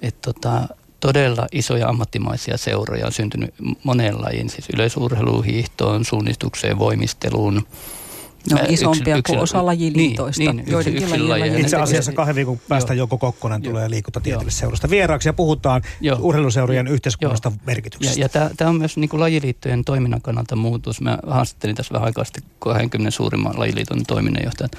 et tota, todella isoja ammattimaisia seuroja on syntynyt moneen lajiin, siis yleisurheiluun, hiihtoon, suunnistukseen, voimisteluun, No isompia yksilö, kuin osa lajiliitoista. Niin, niin, joiden yksilö, Itse asiassa kahden viikon päästä Jouko Kokkonen tulee Joo. liikuntatieteellisessä seurasta vieraaksi ja puhutaan Joo. yhteiskunnasta Joo. merkityksestä. Ja, ja tämä on myös niin kuin lajiliittojen toiminnan kannalta muutos. Mä haastattelin tässä vähän aikaa sitten 20 suurimman lajiliiton toiminnanjohtajan.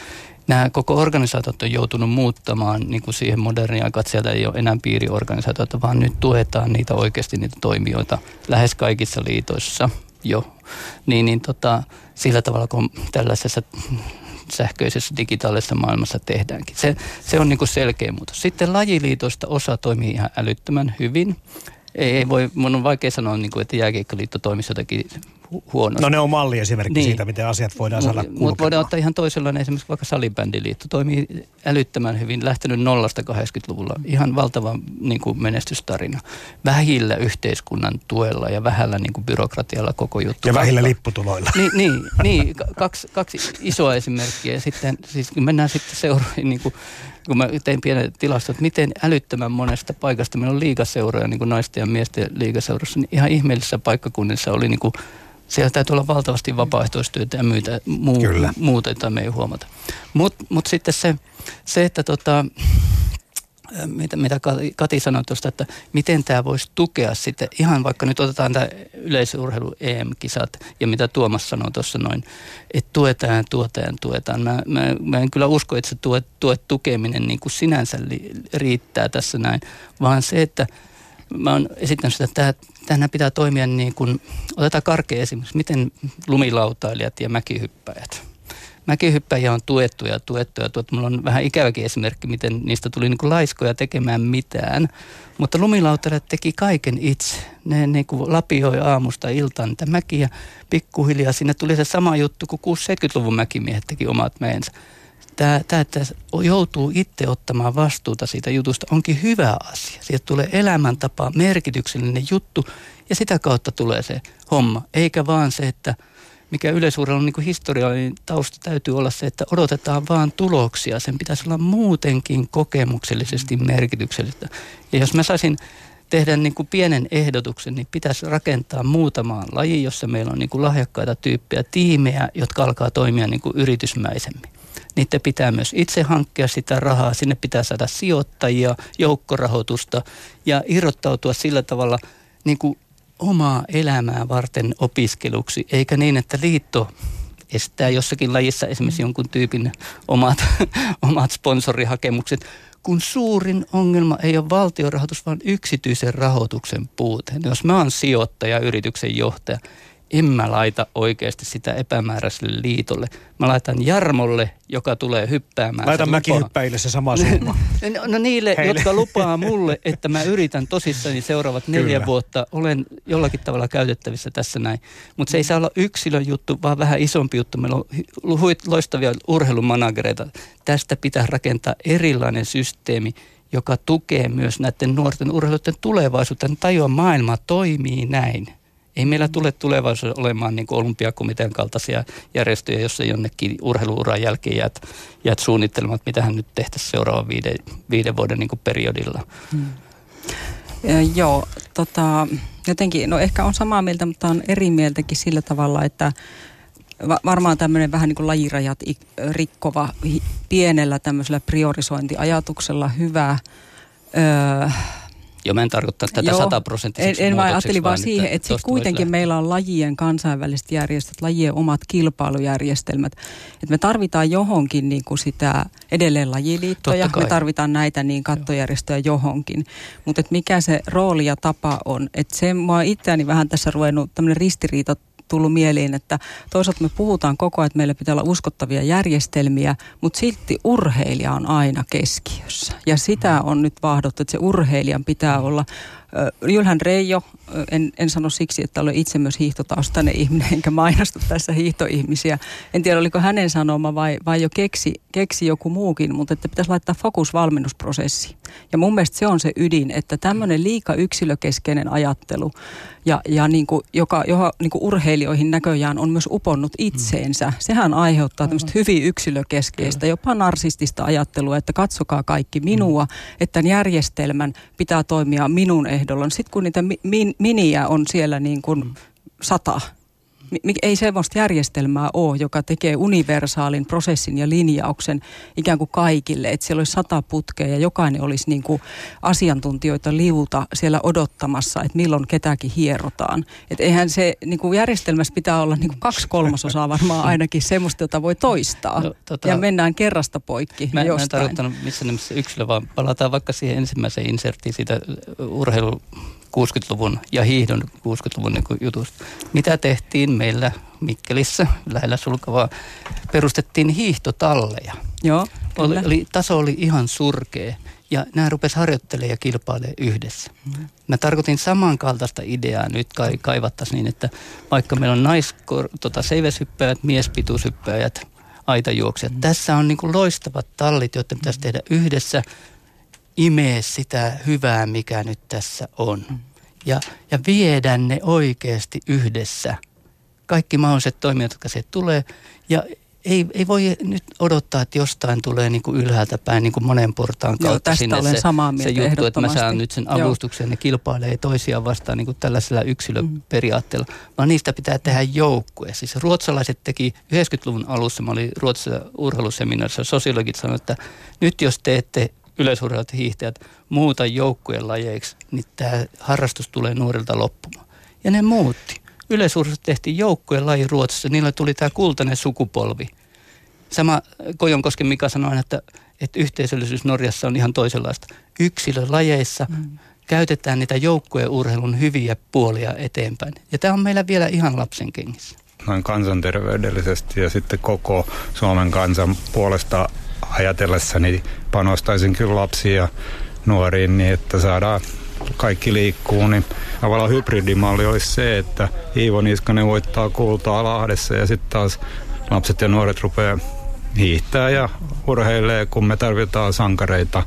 Nämä koko organisaatiot on joutunut muuttamaan niin kuin siihen modernia aikaan, että sieltä ei ole enää piiriorganisaatioita, vaan nyt tuetaan niitä oikeasti niitä toimijoita lähes kaikissa liitoissa – jo, niin, niin tota, sillä tavalla kun tällaisessa sähköisessä digitaalisessa maailmassa tehdäänkin. Se, se on niin kuin selkeä muutos. Sitten lajiliitoista osa toimii ihan älyttömän hyvin. Ei, ei voi, mun on vaikea sanoa, niin kuin, että jääkeikkoliitto toimisi jotenkin huonosti. No ne on malli esimerkki niin. siitä, miten asiat voidaan saada Mutta voidaan ottaa ihan toisenlainen, esimerkiksi vaikka salibändiliitto toimii älyttömän hyvin, lähtenyt nollasta 80-luvulla. Ihan valtava niin kuin menestystarina. Vähillä yhteiskunnan tuella ja vähällä niin kuin byrokratialla koko juttu. Ja vähillä lipputuloilla. Niin, niin, (laughs) niin kaksi, kaksi isoa esimerkkiä. Ja sitten siis mennään sitten seuraamaan, niin kuin, kun mä tein pienen tilastot, että miten älyttömän monesta paikasta meillä on liigaseuroja, niin kuin naisten ja miesten liigaseurassa, niin ihan ihmeellisissä paikkakunnissa oli niin kuin siellä täytyy olla valtavasti vapaaehtoistyötä ja myytä, muu, Kyllä. muuta, jota me ei huomata. Mutta mut sitten se, se että tota, mitä, mitä Kati sanoi tuosta, että miten tämä voisi tukea sitten, ihan vaikka nyt otetaan tämä yleisurheilu EM-kisat ja mitä Tuomas sanoi tuossa noin, että tuetaan, tuetaan, tuetaan. Mä, mä, mä en kyllä usko, että se tuet, tuet tukeminen niin kuin sinänsä li, riittää tässä näin, vaan se, että mä oon esittänyt sitä, että tämä pitää toimia niin kuin, otetaan karkea esimerkiksi, miten lumilautailijat ja mäkihyppäjät. Mäkihyppäjiä on tuettu ja tuettu ja tuettu. Mulla on vähän ikäväkin esimerkki, miten niistä tuli niin kuin laiskoja tekemään mitään. Mutta lumilautailijat teki kaiken itse. Ne niin kuin lapioi aamusta iltaan niitä mäkiä pikkuhiljaa. Sinne tuli se sama juttu kuin 60-70-luvun mäkimiehet teki omat meensä tämä, tämä, että joutuu itse ottamaan vastuuta siitä jutusta onkin hyvä asia. Siitä tulee elämäntapa, merkityksellinen juttu ja sitä kautta tulee se homma. Eikä vaan se, että mikä yleisurheilun niin historiallinen tausta täytyy olla se, että odotetaan vaan tuloksia. Sen pitäisi olla muutenkin kokemuksellisesti merkityksellistä. Ja jos mä saisin tehdä niin kuin pienen ehdotuksen, niin pitäisi rakentaa muutamaan laji, jossa meillä on niin kuin lahjakkaita tyyppejä, tiimejä, jotka alkaa toimia niin kuin yritysmäisemmin niiden pitää myös itse hankkia sitä rahaa, sinne pitää saada sijoittajia, joukkorahoitusta ja irrottautua sillä tavalla niin kuin omaa elämää varten opiskeluksi, eikä niin, että liitto estää jossakin lajissa esimerkiksi jonkun tyypin omat, (laughs) omat sponsorihakemukset, kun suurin ongelma ei ole valtiorahoitus, vaan yksityisen rahoituksen puute. Jos mä oon sijoittaja, yrityksen johtaja, en mä laita oikeasti sitä epämääräiselle liitolle. Mä laitan Jarmolle, joka tulee hyppäämään. Laitan mäkin hyppäille se sama summa. (laughs) no, no niille, Heille. jotka lupaa mulle, että mä yritän tosissani seuraavat neljä Kyllä. vuotta. Olen jollakin tavalla käytettävissä tässä näin. Mutta se ei saa olla yksilön juttu, vaan vähän isompi juttu. Meillä on loistavia urheilumanagereita. Tästä pitää rakentaa erilainen systeemi, joka tukee myös näiden nuorten urheilijoiden tulevaisuutta. Tajua maailma toimii näin. Ei meillä tule tulevaisuudessa olemaan niin olympiakomitean kaltaisia järjestöjä, jossa jonnekin urheiluuran jälkeen jäät, jäät suunnittelemaan, mitä hän nyt tehtäisiin seuraavan viiden, viiden vuoden niin periodilla. Hmm. Joo, tota, jotenkin, no ehkä on samaa mieltä, mutta on eri mieltäkin sillä tavalla, että va- varmaan tämmöinen vähän niin kuin lajirajat rikkova, pienellä tämmöisellä priorisointiajatuksella hyvä, öö, Joo, mä en tarkoita tätä sataprosenttisesti En, en vaan ajattelin vaan siihen, että, että sit kuitenkin meillä on lajien kansainväliset järjestöt, lajien omat kilpailujärjestelmät. Että me tarvitaan johonkin niin kuin sitä edelleen lajiliittoja, me tarvitaan näitä niin kattojärjestöjä johonkin. Mutta mikä se rooli ja tapa on, että se mua itseäni vähän tässä ruvennut tämmöinen ristiriita tullut mieliin, että toisaalta me puhutaan koko ajan, että meillä pitää olla uskottavia järjestelmiä, mutta silti urheilija on aina keskiössä. Ja sitä on nyt vahdottu, että se urheilijan pitää olla Jylhän Reijo, en, en sano siksi, että olen itse myös hiihtotaustainen ihminen, (laughs) enkä mainosta tässä hiihtoihmisiä. En tiedä, oliko hänen sanoma vai, vai jo keksi, keksi joku muukin, mutta että pitäisi laittaa fokus valmennusprosessi. Ja mun mielestä se on se ydin, että tämmöinen liika yksilökeskeinen ajattelu, ja, ja niin kuin, joka, joka niin kuin urheilijoihin näköjään on myös uponnut itseensä. Sehän aiheuttaa tämmöistä hyvin yksilökeskeistä, jopa narsistista ajattelua, että katsokaa kaikki minua, että tämän järjestelmän pitää toimia minun ehdolla. Sitten kun niitä mi- miniä on siellä niin kuin sata, ei sellaista järjestelmää ole, joka tekee universaalin prosessin ja linjauksen ikään kuin kaikille, että siellä olisi sata putkea ja jokainen olisi niin kuin asiantuntijoita liuta siellä odottamassa, että milloin ketäkin hierotaan. Että eihän se niin kuin järjestelmässä pitää olla niin kuin kaksi kolmasosaa varmaan ainakin semmoista, jota voi toistaa. No, tota, ja mennään kerrasta poikki mä, jostain. Mä en tarkoittanut missä nimessä yksilö, vaan palataan vaikka siihen ensimmäiseen inserttiin siitä urheilu 60-luvun ja hiihdon 60-luvun niin jutusta. Mitä tehtiin meillä Mikkelissä, lähellä sulkavaa, perustettiin hiihtotalleja. Joo, oli, oli, taso oli ihan surkea ja nämä rupes harjoittelemaan ja kilpailemaan yhdessä. Mm. Mä tarkoitin samankaltaista ideaa nyt kai, kaivattaisiin niin, että vaikka meillä on nais, tota, seiveshyppäjät, miespituushyppäjät, aitajuoksijat. Mm. Tässä on niin kuin loistavat tallit, joiden pitäisi tehdä yhdessä, imee sitä hyvää, mikä nyt tässä on. Ja, ja viedä ne oikeasti yhdessä. Kaikki mahdolliset toimijat, jotka se tulee. Ja ei, ei voi nyt odottaa, että jostain tulee niin kuin ylhäältä päin niin kuin monen portaan kautta Joo, tästä sinne olen se, samaa mieltä, se juttu, että mä saan nyt sen avustuksen, Joo. ne kilpailee toisiaan vastaan niin kuin tällaisella yksilöperiaatteella, mm. vaan niistä pitää tehdä joukkue. Siis ruotsalaiset teki 90-luvun alussa, mä olin Ruotsissa urheiluseminaarissa, sosiologit sanoivat, että nyt jos teette yleisurheilut hiihtäjät muuta joukkueen lajeiksi, niin tämä harrastus tulee nuorilta loppumaan. Ja ne muutti yleisurheilussa tehtiin joukkueen laji Ruotsissa, niillä tuli tämä kultainen sukupolvi. Sama Kojonkosken Mika sanoi, että, että yhteisöllisyys Norjassa on ihan toisenlaista. Yksilölajeissa mm. käytetään niitä joukkueen urheilun hyviä puolia eteenpäin. Ja tämä on meillä vielä ihan lapsen kengissä. Noin kansanterveydellisesti ja sitten koko Suomen kansan puolesta ajatellessani panostaisin kyllä lapsiin ja nuoriin niin, että saadaan kaikki liikkuu, niin tavallaan hybridimalli olisi se, että Iivo Niskanen voittaa kultaa Lahdessa ja sitten taas lapset ja nuoret rupeaa hiihtää ja urheilee, kun me tarvitaan sankareita.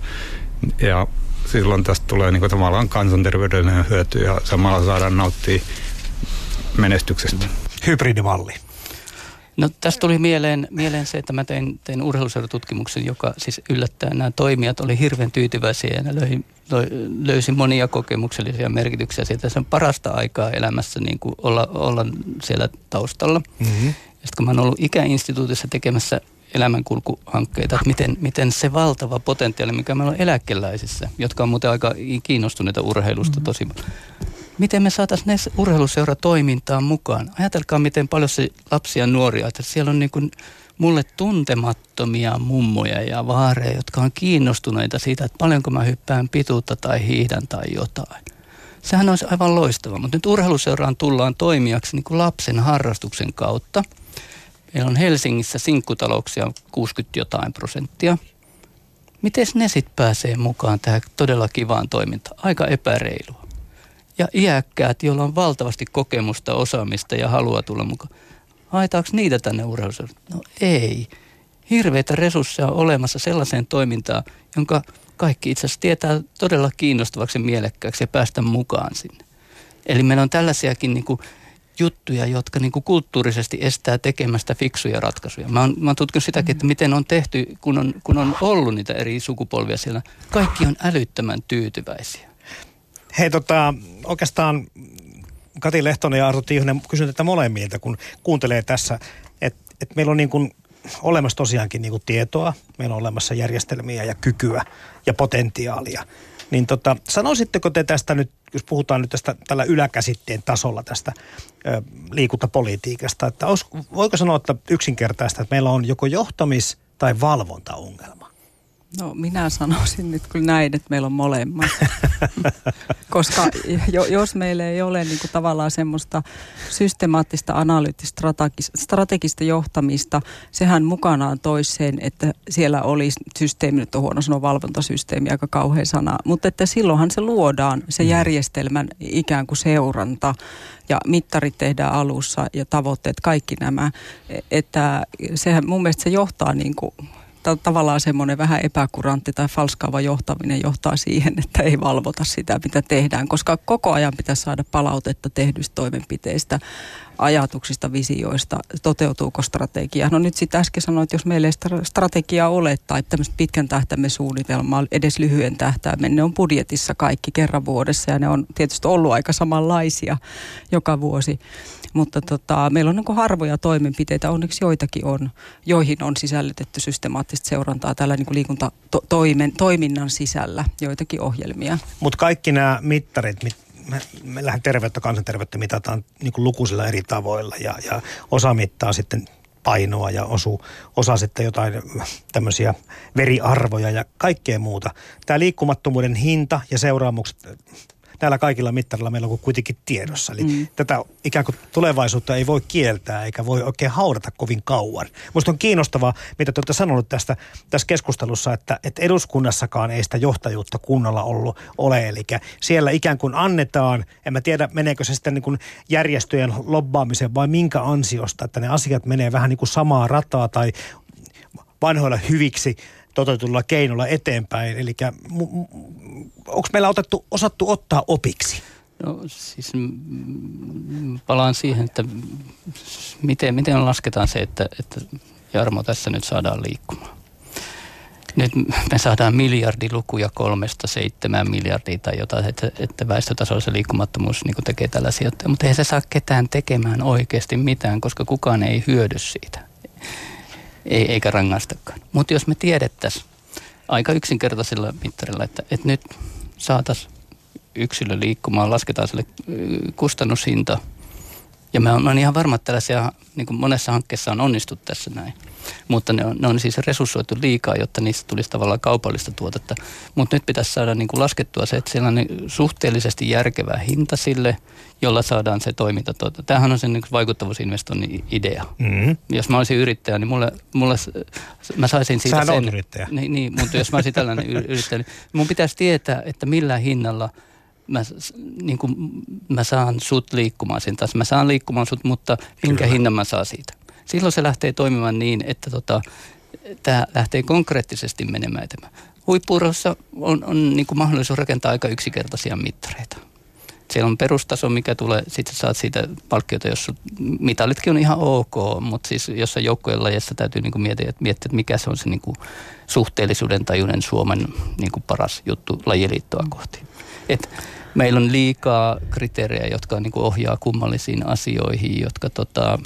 Ja silloin tästä tulee niin tavallaan kansanterveydellinen hyöty ja samalla saadaan nauttia menestyksestä. Hybridimalli. No tästä tuli mieleen, mieleen se, että mä tein, tein urheiluseutututkimuksen, joka siis yllättää nämä toimijat oli hirveän tyytyväisiä ja ne löi, löi, löysi monia kokemuksellisia merkityksiä siitä. Se on parasta aikaa elämässä niin kuin olla, olla siellä taustalla. Mm-hmm. Ja sitten kun mä oon ollut ikäinstituutissa tekemässä elämänkulkuhankkeita, että miten, miten se valtava potentiaali, mikä meillä on eläkeläisissä, jotka on muuten aika kiinnostuneita urheilusta mm-hmm. tosi miten me saataisiin ne urheiluseura toimintaan mukaan. Ajatelkaa, miten paljon se lapsia ja nuoria, että siellä on niin kuin mulle tuntemattomia mummoja ja vaareja, jotka on kiinnostuneita siitä, että paljonko mä hyppään pituutta tai hiihdän tai jotain. Sehän olisi aivan loistava, mutta nyt urheiluseuraan tullaan toimijaksi niin kuin lapsen harrastuksen kautta. Meillä on Helsingissä sinkkutalouksia 60 jotain prosenttia. Miten ne sitten pääsee mukaan tähän todella kivaan toimintaan? Aika epäreilua ja iäkkäät, joilla on valtavasti kokemusta, osaamista ja halua tulla mukaan. Haetaanko niitä tänne urheiluseudulle? No ei. Hirveitä resursseja on olemassa sellaiseen toimintaan, jonka kaikki itse asiassa tietää todella kiinnostavaksi ja mielekkääksi ja päästä mukaan sinne. Eli meillä on tällaisiakin niin kuin juttuja, jotka niin kuin kulttuurisesti estää tekemästä fiksuja ratkaisuja. Mä oon, mä oon tutkinut sitäkin, että miten on tehty, kun on, kun on ollut niitä eri sukupolvia siellä. Kaikki on älyttömän tyytyväisiä. Hei tota, oikeastaan Kati Lehtonen ja Arto Tiihonen kysyn tätä molemmilta, kun kuuntelee tässä, että et meillä on niin kuin olemassa tosiaankin niin kuin tietoa, meillä on olemassa järjestelmiä ja kykyä ja potentiaalia. Niin tota, sanoisitteko te tästä nyt, jos puhutaan nyt tästä tällä yläkäsitteen tasolla tästä ö, liikuntapolitiikasta, että os, voiko sanoa, että yksinkertaista, että meillä on joko johtamis- tai valvontaongelma? No minä sanoisin nyt kyllä näin, että meillä on molemmat. (laughs) Koska jo, jos meillä ei ole niin kuin tavallaan semmoista systemaattista, analyyttistä, strategista johtamista, sehän mukanaan toisi sen, että siellä olisi systeemi, nyt on huono sanoa valvontasysteemi, aika kauhean sana, mutta että silloinhan se luodaan, se mm. järjestelmän ikään kuin seuranta ja mittarit tehdään alussa ja tavoitteet, kaikki nämä. E, että sehän mun mielestä se johtaa niin kuin tavallaan semmoinen vähän epäkurantti tai falskaava johtaminen johtaa siihen, että ei valvota sitä, mitä tehdään, koska koko ajan pitäisi saada palautetta tehdyistä toimenpiteistä, ajatuksista, visioista, toteutuuko strategia. No nyt sitten äsken sanoit, että jos meillä ei strategiaa ole tai tämmöistä pitkän tähtäimen suunnitelmaa, edes lyhyen tähtäimen, ne on budjetissa kaikki kerran vuodessa ja ne on tietysti ollut aika samanlaisia joka vuosi. Mutta tota, meillä on niin harvoja toimenpiteitä, onneksi joitakin on, joihin on sisällytetty systemaattista seurantaa tällä niin liikuntatoiminnan sisällä, joitakin ohjelmia. Mutta kaikki nämä mittarit, mit, me, meillähän terveyttä, kansanterveyttä mitataan niin lukuisilla eri tavoilla ja, ja osa mittaa sitten painoa ja osu, osa sitten jotain tämmöisiä veriarvoja ja kaikkea muuta. Tämä liikkumattomuuden hinta ja seuraamukset näillä kaikilla mittarilla meillä on kuitenkin tiedossa. Eli mm. tätä ikään kuin tulevaisuutta ei voi kieltää eikä voi oikein haudata kovin kauan. Minusta on kiinnostavaa, mitä te olette sanonut tästä, tässä keskustelussa, että, että eduskunnassakaan ei sitä johtajuutta kunnolla ollut, ole. Eli siellä ikään kuin annetaan, en mä tiedä meneekö se sitten niin kuin järjestöjen lobbaamiseen vai minkä ansiosta, että ne asiat menee vähän niin kuin samaa rataa tai vanhoilla hyviksi toteutulla keinolla eteenpäin. Eli onko meillä otettu, osattu ottaa opiksi? No siis palaan siihen, että miten, miten lasketaan se, että, että Jarmo tässä nyt saadaan liikkumaan. Nyt me saadaan miljardilukuja kolmesta seitsemään miljardia tai jotain, että, että väestötasolla liikkumattomuus niin tekee tällaisia, mutta ei se saa ketään tekemään oikeasti mitään, koska kukaan ei hyödy siitä ei, eikä rangaistakaan. Mutta jos me tiedettäisiin aika yksinkertaisella mittarilla, että, että nyt saataisiin yksilö liikkumaan, lasketaan sille kustannushinta. Ja mä oon ihan varma, että tällaisia niin kuin monessa hankkeessa on onnistuttu tässä näin. Mutta ne on, ne on siis resurssoitu liikaa, jotta niistä tulisi tavallaan kaupallista tuotetta. Mutta nyt pitäisi saada niin kuin laskettua se, että siellä on suhteellisesti järkevä hinta sille, jolla saadaan se toiminta. Tuota. Tämähän on sen niin vaikuttavuusinvestoinnin idea. Mm-hmm. Jos mä olisin yrittäjä, niin mulle, mulle mä saisin siitä Sähän sen. yrittäjä. Niin, niin, mutta jos mä olisin tällainen yrittäjä, niin mun pitäisi tietää, että millä hinnalla – mä, niin kuin, mä saan sut liikkumaan sen taas. Mä saan liikkumaan sut, mutta minkä Kyllä. hinnan mä saan siitä. Silloin se lähtee toimimaan niin, että tota, tämä lähtee konkreettisesti menemään eteenpäin. Huippuurossa on, on niin kuin mahdollisuus rakentaa aika yksinkertaisia mittareita. Siellä on perustaso, mikä tulee, sitten saat siitä palkkiota, jos mitalitkin on ihan ok, mutta siis jossain joukkojen lajeissa täytyy niin kuin miettiä, että, miettiä, että mikä se on se niin kuin suhteellisuuden tajunen Suomen niin kuin paras juttu lajiliittoa kohti. Et meillä on liikaa kriteerejä, jotka niin kuin ohjaa kummallisiin asioihin, jotka tota,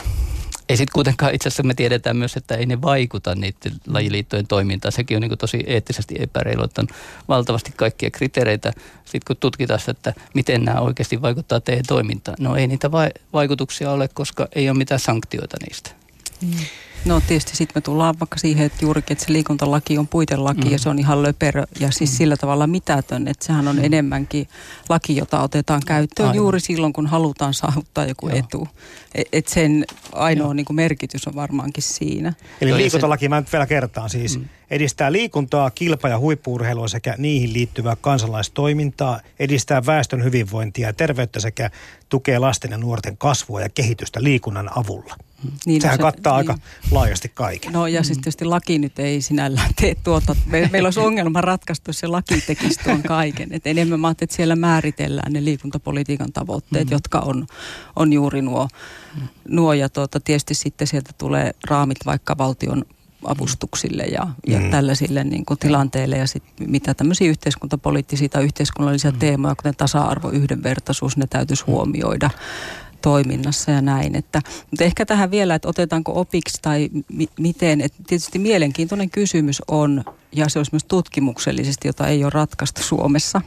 ei sitten kuitenkaan itse asiassa me tiedetään myös, että ei ne vaikuta niiden lajiliittojen toimintaan. Sekin on niin tosi eettisesti epäreilu, että on valtavasti kaikkia kriteereitä. Sitten kun tutkitaan sitä, että miten nämä oikeasti vaikuttaa teidän toimintaan. No ei niitä va- vaikutuksia ole, koska ei ole mitään sanktioita niistä. Mm. No tietysti sitten me tullaan vaikka siihen, että juurikin, että se liikuntalaki on puitelaki mm. ja se on ihan löperö ja siis mm. sillä tavalla mitätön, että sehän on mm. enemmänkin laki, jota otetaan käyttöön Aivan. juuri silloin, kun halutaan saavuttaa joku Joo. etu. Et, et sen ainoa niin kuin merkitys on varmaankin siinä. Eli Joo, liikuntalaki, mä nyt vielä kertaan siis, mm. edistää liikuntaa, kilpa- ja huippuurheilua sekä niihin liittyvää kansalaistoimintaa, edistää väestön hyvinvointia ja terveyttä sekä tukee lasten ja nuorten kasvua ja kehitystä liikunnan avulla. Niin, Sehän no se, kattaa niin. aika laajasti kaiken. No ja mm. sitten tietysti laki nyt ei sinällään tee tuota. Me, meillä olisi ongelma ratkaistu, jos se laki tekisi tuon kaiken. Et enemmän mä että siellä määritellään ne liikuntapolitiikan tavoitteet, mm. jotka on, on juuri nuo. Mm. nuo ja tuota, tietysti sitten sieltä tulee raamit vaikka valtion avustuksille ja, ja mm. tällaisille niin kuin tilanteille ja sit mitä tämmöisiä yhteiskuntapoliittisia tai yhteiskunnallisia mm. teemoja, kuten tasa-arvo, yhdenvertaisuus, ne täytyisi huomioida toiminnassa ja näin. Että, mutta ehkä tähän vielä, että otetaanko opiksi tai mi- miten. Että tietysti mielenkiintoinen kysymys on, ja se olisi myös tutkimuksellisesti, jota ei ole ratkaistu Suomessa,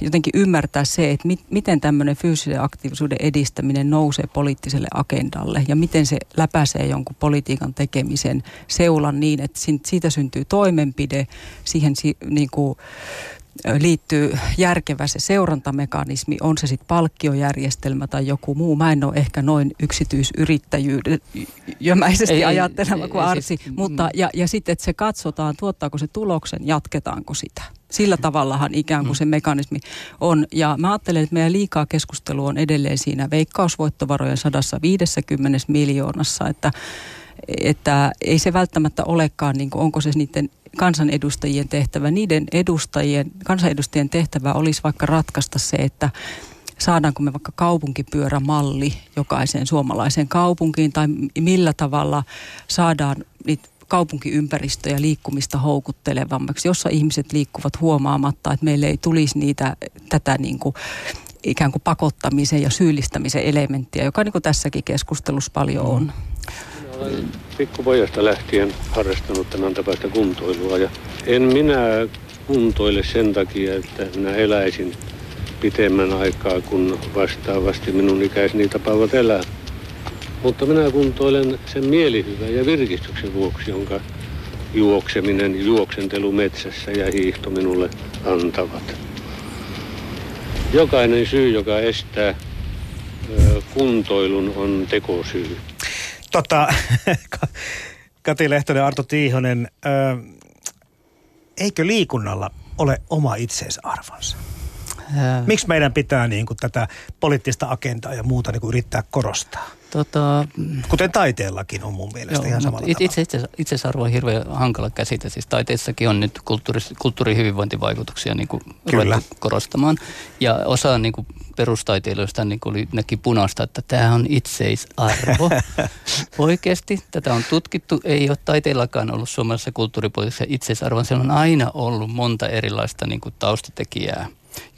jotenkin ymmärtää se, että mit, miten tämmöinen fyysisen aktiivisuuden edistäminen nousee poliittiselle agendalle ja miten se läpäisee jonkun politiikan tekemisen seulan niin, että siitä syntyy toimenpide, siihen niin kuin, liittyy järkevä se seurantamekanismi, on se sitten palkkiojärjestelmä tai joku muu. Mä en ole ehkä noin yksityisyrittäjyyden jömäisesti ajattelema kuin Arsi, siis, mutta mm. ja, ja sitten, että se katsotaan, tuottaako se tuloksen, jatketaanko sitä. Sillä tavallahan ikään kuin mm. se mekanismi on. Ja mä ajattelen, että meidän liikaa keskustelu on edelleen siinä veikkausvoittovarojen 150 miljoonassa, että että ei se välttämättä olekaan, niin kuin, onko se niiden kansanedustajien tehtävä. Niiden edustajien, kansanedustajien tehtävä olisi vaikka ratkaista se, että saadaanko me vaikka kaupunkipyörämalli jokaiseen suomalaiseen kaupunkiin tai millä tavalla saadaan niitä kaupunkiympäristöjä liikkumista houkuttelevammaksi, jossa ihmiset liikkuvat huomaamatta, että meille ei tulisi niitä tätä niin kuin ikään kuin pakottamisen ja syyllistämisen elementtiä, joka niin kuin tässäkin keskustelussa paljon on. Olen pikkupojasta lähtien harrastanut tämän tapaista kuntoilua ja en minä kuntoile sen takia, että minä eläisin pitemmän aikaa, kun vastaavasti minun ikäiseni tapaavat elää. Mutta minä kuntoilen sen mielihyvän ja virkistyksen vuoksi, jonka juokseminen, juoksentelu metsässä ja hiihto minulle antavat. jokainen syy, joka estää kuntoilun, on tekosyy. Tota, (laughs) Kati Lehtonen, Arto Tiihonen, eikö liikunnalla ole oma itseisarvonsa? Miksi meidän pitää niin kuin, tätä poliittista agendaa ja muuta niin kuin, yrittää korostaa? Tota, Kuten taiteellakin on mun mielestä joo, ihan samalla itse, itse, itse, itseisarvo on hirveän hankala käsite. Siis taiteessakin on nyt kulttuuri, kulttuurihyvinvointivaikutuksia niin kuin Kyllä. korostamaan. Ja osa niin kuin perustaiteilijoista niin kuin oli, näki punaista, että tämä on itseisarvo. (laughs) Oikeasti tätä on tutkittu. Ei ole taiteillakaan ollut suomalaisessa kulttuuripolitiikassa itseisarvo. Siellä on aina ollut monta erilaista niin kuin taustatekijää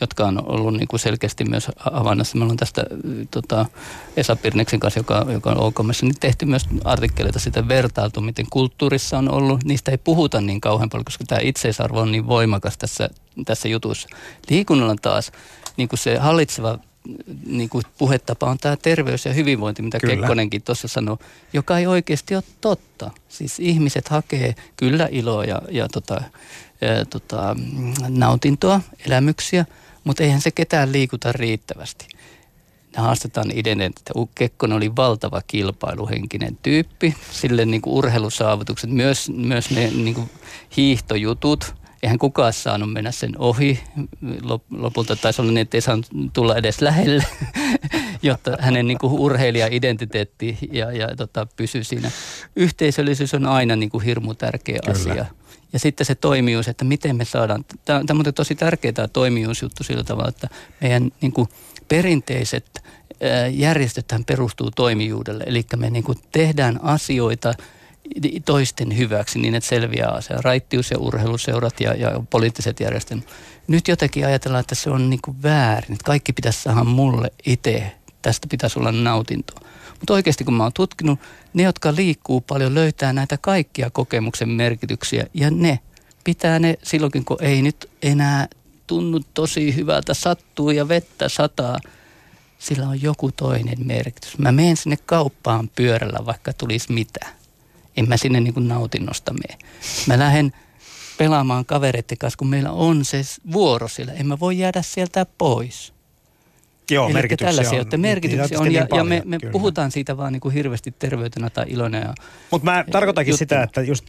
jotka on ollut niin kuin selkeästi myös havainnassa. Meillä on tästä tota, Esa Pirneksen kanssa, joka, joka on OKMissa, niin tehty myös artikkeleita sitä vertailtu, miten kulttuurissa on ollut. Niistä ei puhuta niin kauhean paljon, koska tämä itseisarvo on niin voimakas tässä, tässä jutussa. Liikunnalla taas niin kuin se hallitseva niin kuin puhetapa on tämä terveys ja hyvinvointi, mitä kyllä. Kekkonenkin tuossa sanoi, joka ei oikeasti ole totta. Siis ihmiset hakee kyllä iloa ja, ja tota, ää, tota, nautintoa, elämyksiä, mutta eihän se ketään liikuta riittävästi. Ne haastetaan identiteettiä. Kekkonen oli valtava kilpailuhenkinen tyyppi. Sille niin kuin urheilusaavutukset, myös, myös ne niin kuin hiihtojutut, eihän kukaan saanut mennä sen ohi. Lopulta taisi olla niin, että ei saanut tulla edes lähelle, (laughs) jotta hänen niin kuin urheilija-identiteetti ja, ja tota, pysyy siinä. Yhteisöllisyys on aina niin kuin hirmu tärkeä Kyllä. asia. Ja sitten se toimijuus, että miten me saadaan, tämä, on tosi tärkeä tämä toimijuusjuttu sillä tavalla, että meidän niin kuin perinteiset järjestöthän perustuu toimijuudelle. Eli me niin kuin tehdään asioita toisten hyväksi niin, että selviää asia. Raittius ja urheiluseurat ja, ja poliittiset järjestelmät. Nyt jotenkin ajatellaan, että se on niin kuin väärin. Että kaikki pitäisi saada mulle itse. Tästä pitäisi olla nautintoa. Mutta oikeasti kun mä oon tutkinut, ne, jotka liikkuu paljon, löytää näitä kaikkia kokemuksen merkityksiä. Ja ne pitää ne silloinkin, kun ei nyt enää tunnu tosi hyvältä, sattuu ja vettä sataa. Sillä on joku toinen merkitys. Mä menen sinne kauppaan pyörällä, vaikka tulisi mitä. En mä sinne niin kuin nautinnosta mene. Mä lähden pelaamaan kavereiden kanssa, kun meillä on se vuoro siellä. En mä voi jäädä sieltä pois. Joo, Eli merkityksiä tällaisia, on. Että merkityksiä on, ja, niin ja me, me puhutaan siitä vaan niin kuin hirveästi terveytenä tai ilona. Mutta mä tarkoitankin sitä, että just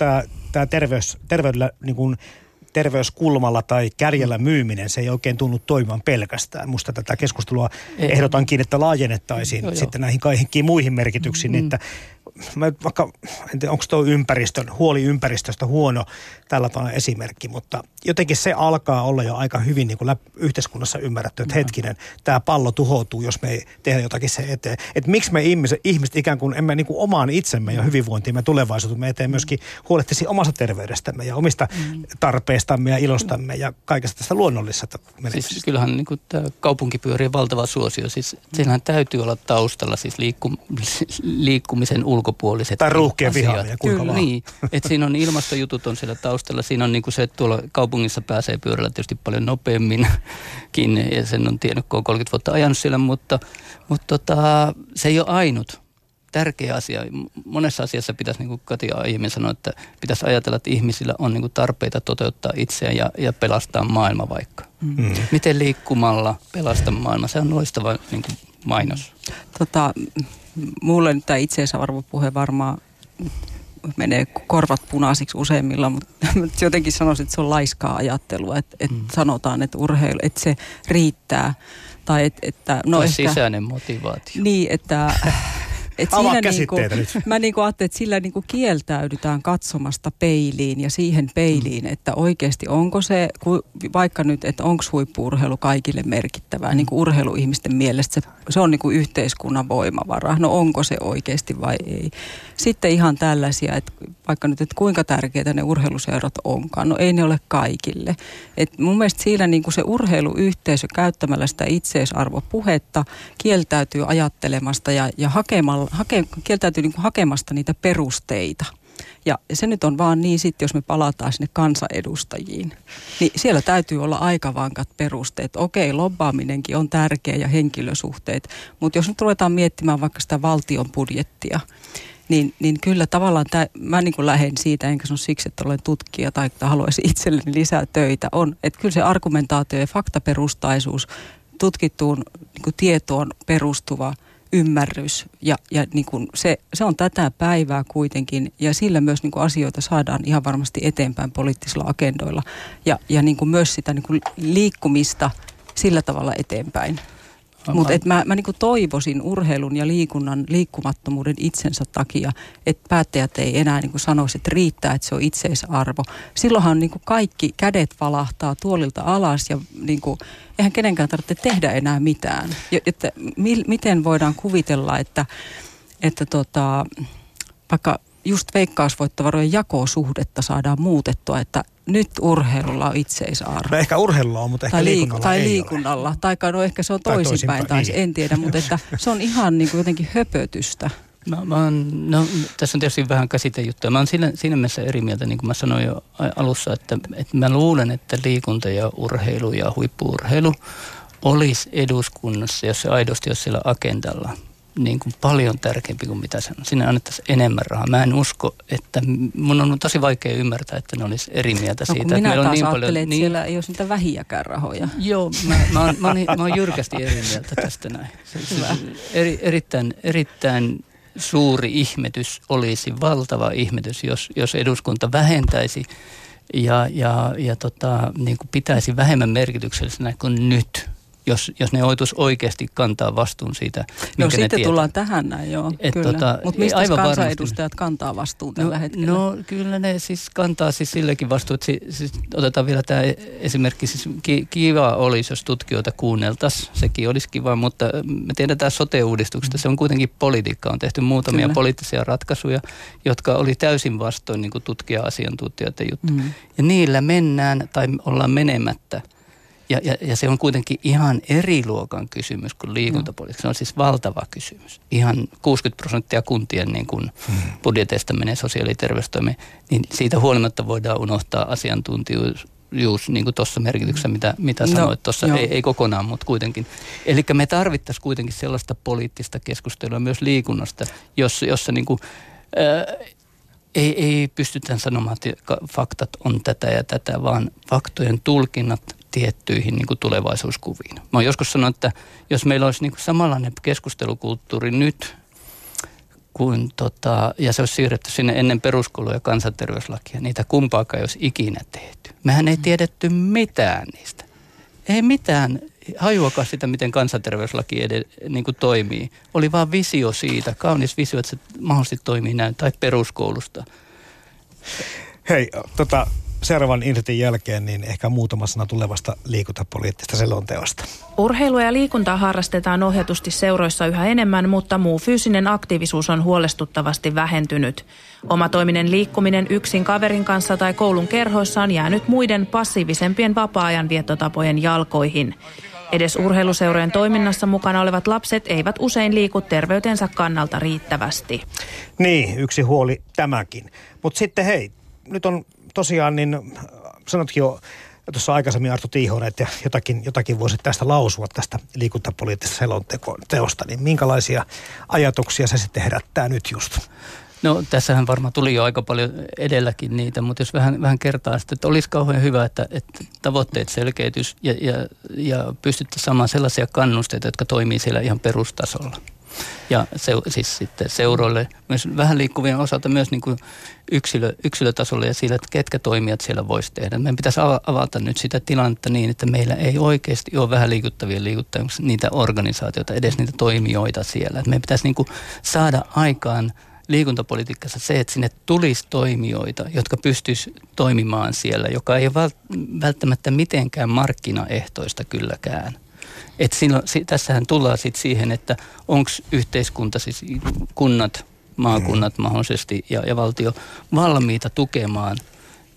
tämä terveys, terveydellä niin kuin terveyskulmalla tai kärjellä myyminen, se ei oikein tunnu toimivan pelkästään. Musta tätä keskustelua ei. ehdotankin, että laajennettaisiin joo, sitten joo. näihin kaikkiin muihin merkityksiin, mm. että mä vaikka, en tiedä, onko tuo ympäristön, huoli ympäristöstä huono tällä tavalla esimerkki, mutta jotenkin se alkaa olla jo aika hyvin niin kuin läp, yhteiskunnassa ymmärretty, että hetkinen, tämä pallo tuhoutuu, jos me ei tehdä jotakin se eteen. Että miksi me ihmiset, ihmiset ikään kuin emme niin kuin omaan itsemme ja hyvinvointiimme tulevaisuutemme eteen myöskin huolehtisi omasta terveydestämme ja omista mm. tarpeistamme ja ilostamme ja kaikesta tästä luonnollisesta Siis kyllähän niin kuin tämä kaupunkipyörien valtava suosio, siis siinähän täytyy olla taustalla siis liikku, (laughs) liikkumisen ulkopuoliset Tai ruuhkien vihaamia, kuinka Kyllä, vaan. niin. Että siinä on ilmastojutut on siellä taustalla. Siinä on niin kuin se, että tuolla kaupungissa pääsee pyörällä tietysti paljon nopeamminkin. Ja sen on tiennyt, kun on 30 vuotta ajanut siellä. Mutta, mutta tota, se ei ole ainut tärkeä asia. Monessa asiassa pitäisi, niin kuin Kati aiemmin sanoi, että pitäisi ajatella, että ihmisillä on niin kuin tarpeita toteuttaa itseään ja, ja pelastaa maailma vaikka. Mm. Miten liikkumalla pelastaa maailma? Se on loistava niin kuin mainos. Tota, mulle nyt tämä itseisarvopuhe varmaan menee korvat punaisiksi useimmilla, mutta (laughs) jotenkin sanoisin, että se on laiskaa ajattelua, että, että mm. sanotaan, että urheilu, että se riittää. Tai että, että no tai ehkä, sisäinen motivaatio. Niin, että et Avaa siinä niinku, nyt. Mä niinku ajattelin, että sillä niinku kieltäydytään katsomasta peiliin ja siihen peiliin, mm. että oikeasti onko se, vaikka nyt, että onko huippuurheilu kaikille merkittävää, mm. niin kuin urheiluihmisten mielestä se, se on niinku yhteiskunnan voimavara. No onko se oikeasti vai ei? Sitten ihan tällaisia, että vaikka nyt, että kuinka tärkeitä ne urheiluseurat onkaan. No ei ne ole kaikille. Et mun mielestä siinä niinku se urheiluyhteisö käyttämällä sitä itseisarvopuhetta kieltäytyy ajattelemasta ja, ja hakemalla hake, kieltäytyy niin kuin hakemasta niitä perusteita. Ja se nyt on vaan niin sitten, jos me palataan sinne kansanedustajiin, niin siellä täytyy olla aika vankat perusteet. Okei, lobbaaminenkin on tärkeä ja henkilösuhteet, mutta jos nyt ruvetaan miettimään vaikka sitä valtion budjettia, niin, niin kyllä tavallaan tämä, mä niin kuin lähden siitä, enkä sano siksi, että olen tutkija tai että haluaisin itselleni lisää töitä, on, että kyllä se argumentaatio ja faktaperustaisuus tutkittuun niin kuin tietoon perustuva ymmärrys ja, ja niin kuin se, se on tätä päivää kuitenkin. Ja sillä myös niin kuin asioita saadaan ihan varmasti eteenpäin poliittisilla agendoilla. Ja, ja niin kuin myös sitä niin kuin liikkumista sillä tavalla eteenpäin. Mutta mä, mä niinku toivoisin urheilun ja liikunnan liikkumattomuuden itsensä takia, että päättäjät ei enää niinku sanoisi, että riittää, että se on itseisarvo. Silloinhan niinku kaikki kädet valahtaa tuolilta alas ja niinku, eihän kenenkään tarvitse tehdä enää mitään. Ja, että mi, miten voidaan kuvitella, että, että tota, vaikka just veikkausvoittovarojen jakosuhdetta saadaan muutettua, että nyt urheilulla on itseisarvo. No ehkä urheilulla on, mutta ehkä tai liikunnalla Tai ei liikunnalla. Ole. Tai no ehkä se on toisinpäin, toisinpäin taas, niin. en tiedä, mutta että se on ihan niin kuin jotenkin höpötystä. Mä, mä oon, no, tässä on tietysti vähän käsitejuttuja. Mä oon siinä, siinä mielessä eri mieltä, niin kuin mä sanoin jo alussa, että, että mä luulen, että liikunta ja urheilu ja huippuurheilu olisi eduskunnassa, jos se aidosti olisi siellä agendalla – niin kuin paljon tärkeämpi kuin mitä se on. Sinne annettaisiin enemmän rahaa. Mä en usko, että mun on tosi vaikea ymmärtää, että ne olisi eri mieltä no, siitä. minä että taas on niin paljon, että niin... siellä ei ole niitä vähiäkään rahoja. Joo, mä, mä, oon, mä, oon, mä oon jyrkästi eri mieltä tästä näin. Eri, erittäin, erittäin suuri ihmetys olisi, valtava ihmetys, jos, jos eduskunta vähentäisi ja, ja, ja tota, niin kuin pitäisi vähemmän merkityksellisenä kuin nyt jos, jos ne oitus oikeasti kantaa vastuun siitä, No sitten tietää. tullaan tähän näin, joo, Et kyllä. Tota, Mutta mistä aivan kansanedustajat varmasti. kantaa vastuun tällä no, hetkellä? No kyllä ne siis kantaa siis sillekin vastuun, että siis, siis otetaan vielä tämä esimerkki, siis ki, kiva olisi, jos tutkijoita kuunneltaisiin, sekin olisi kiva, mutta me tiedetään sote-uudistuksesta, se on kuitenkin politiikka, on tehty muutamia kyllä. poliittisia ratkaisuja, jotka oli täysin vastoin niin tutkija-asiantuntijoiden juttu. Mm. Ja niillä mennään tai ollaan menemättä ja, ja, ja se on kuitenkin ihan eri luokan kysymys kuin liikuntapolitiikka. Se on siis valtava kysymys. Ihan 60 prosenttia kuntien niin kuin hmm. budjeteista menee sosiaali- ja terveystoimeen, niin siitä huolimatta voidaan unohtaa asiantuntijuus juus niin kuin tuossa merkityksessä, mitä, mitä no, sanoit tuossa, ei, ei kokonaan, mutta kuitenkin. Eli me tarvittaisiin kuitenkin sellaista poliittista keskustelua myös liikunnasta, jossa, jossa niin kuin, ää, ei, ei pystytä sanomaan, että faktat on tätä ja tätä, vaan faktojen tulkinnat tiettyihin niin kuin tulevaisuuskuviin. Mä oon joskus sanonut, että jos meillä olisi niin kuin samanlainen keskustelukulttuuri nyt, kuin tota, ja se olisi siirretty sinne ennen peruskoulua ja kansanterveyslakia, niitä kumpaakaan ei olisi ikinä tehty. Mehän ei tiedetty mitään niistä. Ei mitään hajuakaan sitä, miten kansanterveyslaki ed- niin kuin toimii. Oli vaan visio siitä, kaunis visio, että se mahdollisesti toimii näin, tai peruskoulusta. Hei, tota, seuraavan insertin jälkeen niin ehkä muutama sana tulevasta liikuntapoliittista selonteosta. Urheilua ja liikuntaa harrastetaan ohjatusti seuroissa yhä enemmän, mutta muu fyysinen aktiivisuus on huolestuttavasti vähentynyt. Omatoiminen liikkuminen yksin kaverin kanssa tai koulun kerhoissa on jäänyt muiden passiivisempien vapaa-ajan viettotapojen jalkoihin. Edes urheiluseurojen toiminnassa mukana olevat lapset eivät usein liiku terveytensä kannalta riittävästi. Niin, yksi huoli tämäkin. Mutta sitten hei, nyt on tosiaan niin äh, sanotkin jo tuossa aikaisemmin Arto Tiihonen, että jotakin, jotakin voisi tästä lausua tästä liikuntapoliittisesta selonteosta, niin minkälaisia ajatuksia se sitten herättää nyt just? No tässähän varmaan tuli jo aika paljon edelläkin niitä, mutta jos vähän, vähän kertaa sitten, että olisi kauhean hyvä, että, että tavoitteet selkeytys ja, ja, ja pystyttäisiin saamaan sellaisia kannusteita, jotka toimii siellä ihan perustasolla ja se, siis sitten seuroille, myös vähän liikkuvien osalta myös niin kuin yksilö, yksilötasolla ja sillä, että ketkä toimijat siellä voisi tehdä. Meidän pitäisi avata nyt sitä tilannetta niin, että meillä ei oikeasti ole vähän liikuttavia liikuttajia, niitä organisaatioita, edes niitä toimijoita siellä. Että meidän pitäisi niin kuin saada aikaan liikuntapolitiikassa se, että sinne tulisi toimijoita, jotka pystyisivät toimimaan siellä, joka ei ole välttämättä mitenkään markkinaehtoista kylläkään – et silloin, tässähän tullaan sitten siihen, että onko yhteiskunta, siis kunnat, maakunnat mm. mahdollisesti ja, ja valtio valmiita tukemaan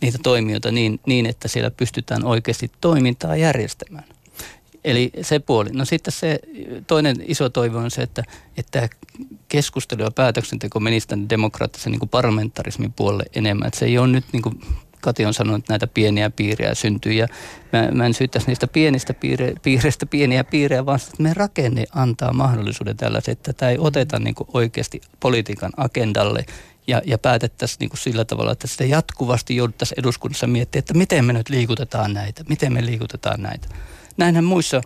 niitä toimijoita niin, niin, että siellä pystytään oikeasti toimintaa järjestämään. Eli se puoli. No sitten se toinen iso toive on se, että, että keskustelu ja päätöksenteko menisi tänne demokraattisen niin parlamentarismin puolelle enemmän. Että se ei ole nyt niin kuin Kati on sanonut, että näitä pieniä piirejä syntyy ja mä, mä en syyttäisi niistä pienistä piire, piireistä pieniä piirejä, vaan että meidän rakenne antaa mahdollisuuden tällaisen, että tätä ei oteta niin kuin oikeasti politiikan agendalle ja, ja päätettäisiin niin kuin sillä tavalla, että sitä jatkuvasti jouduttaisiin eduskunnassa miettimään, että miten me nyt liikutetaan näitä, miten me liikutetaan näitä. Näinhän muissa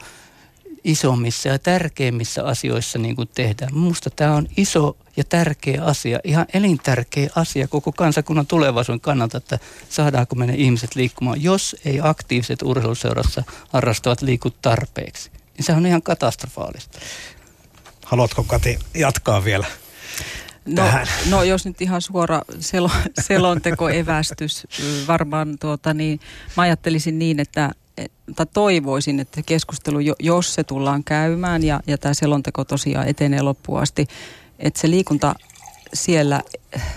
isommissa ja tärkeimmissä asioissa niin kuin tehdään. Minusta tämä on iso ja tärkeä asia, ihan elintärkeä asia koko kansakunnan tulevaisuuden kannalta, että saadaanko meidän ihmiset liikkumaan, jos ei aktiiviset urheiluseurassa harrastavat liiku tarpeeksi. Niin se on ihan katastrofaalista. Haluatko Kati jatkaa vielä? No, no jos nyt ihan suora selo, selontekoevästys, varmaan tuota, niin, mä ajattelisin niin, että tai toivoisin, että keskustelu, jos se tullaan käymään ja, ja tämä selonteko tosiaan etenee loppuun asti, että se liikunta siellä,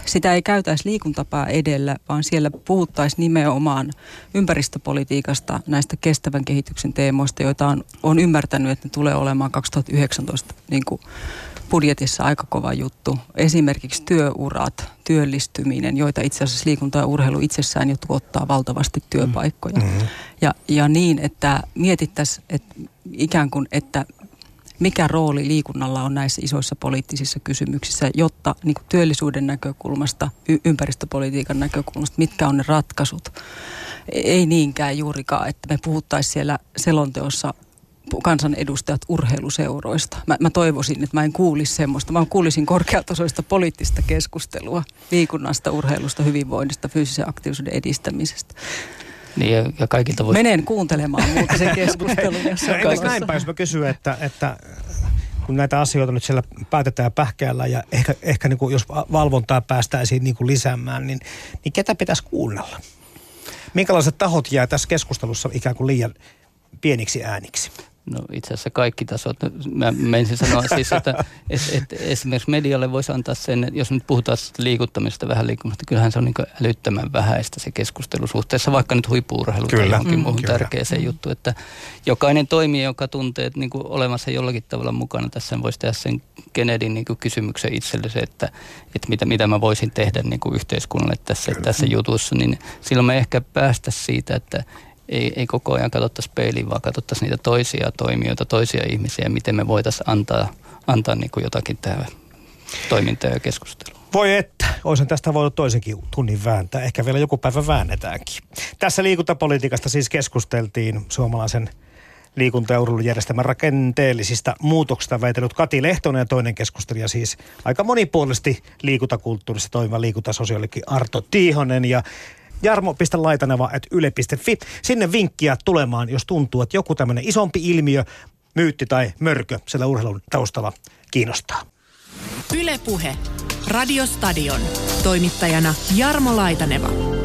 sitä ei käytäisi liikuntapää edellä, vaan siellä puhuttaisiin nimenomaan ympäristöpolitiikasta, näistä kestävän kehityksen teemoista, joita on, on ymmärtänyt, että ne tulee olemaan 2019 niin kuin budjetissa aika kova juttu. Esimerkiksi työurat, työllistyminen, joita itse asiassa liikunta ja urheilu itsessään jo tuottaa valtavasti työpaikkoja. Mm-hmm. Ja, ja niin, että mietittäisiin että ikään kuin, että mikä rooli liikunnalla on näissä isoissa poliittisissa kysymyksissä, jotta niin kuin työllisyyden näkökulmasta, y- ympäristöpolitiikan näkökulmasta, mitkä on ne ratkaisut. Ei niinkään juurikaan, että me puhuttaisiin siellä selonteossa kansanedustajat urheiluseuroista. Mä, mä toivoisin, että mä en kuulisi semmoista. Mä kuulisin korkeatasoista poliittista keskustelua liikunnasta, urheilusta, hyvinvoinnista, fyysisen aktiivisuuden edistämisestä. Niin ja, ja kaikilta voi... Menen kuuntelemaan muuta sen keskustelun. no, entäs näinpä, jos mä kysyn, että, että kun näitä asioita nyt siellä päätetään pähkäällä ja ehkä, ehkä niin kuin jos valvontaa päästäisiin niin kuin lisäämään, niin, niin ketä pitäisi kuunnella? Minkälaiset tahot jää tässä keskustelussa ikään kuin liian pieniksi ääniksi? No itse asiassa kaikki tasot. Mä menisin sanoa siis, että et, et, esimerkiksi medialle voisi antaa sen, että jos nyt puhutaan liikuttamisesta, vähän liikkumista, kyllähän se on niin älyttömän vähäistä se keskustelu suhteessa vaikka nyt huippuurheilu tai johonkin mm, muuhun tärkeäseen mm. juttu. Että jokainen toimija, joka tuntee niin kuin olemassa jollakin tavalla mukana tässä, voisi tehdä sen Kennedyn niin kysymyksen itselle, että, että mitä, mitä mä voisin tehdä niin kuin yhteiskunnalle tässä, tässä jutussa, niin silloin me ehkä päästä siitä, että ei, ei koko ajan katsottaisi peiliin, vaan katsottaisiin niitä toisia toimijoita, toisia ihmisiä, miten me voitaisiin antaa, antaa niin kuin jotakin tähän toimintaa ja keskustelua. Voi että, olisin tästä voinut toisenkin tunnin vääntää. Ehkä vielä joku päivä väännetäänkin. Tässä liikuntapolitiikasta siis keskusteltiin suomalaisen liikunta- ja urheilujärjestelmän rakenteellisista muutoksista väitellyt Kati Lehtonen ja toinen keskustelija siis aika monipuolisesti liikuntakulttuurissa toimiva liikuntasosiaalikin Arto Tiihonen ja jarmo.laitaneva.yle.fi. Sinne vinkkiä tulemaan, jos tuntuu, että joku tämmöinen isompi ilmiö, myytti tai mörkö siellä urheilun taustalla kiinnostaa. Ylepuhe. Radiostadion. Toimittajana Jarmo Laitaneva.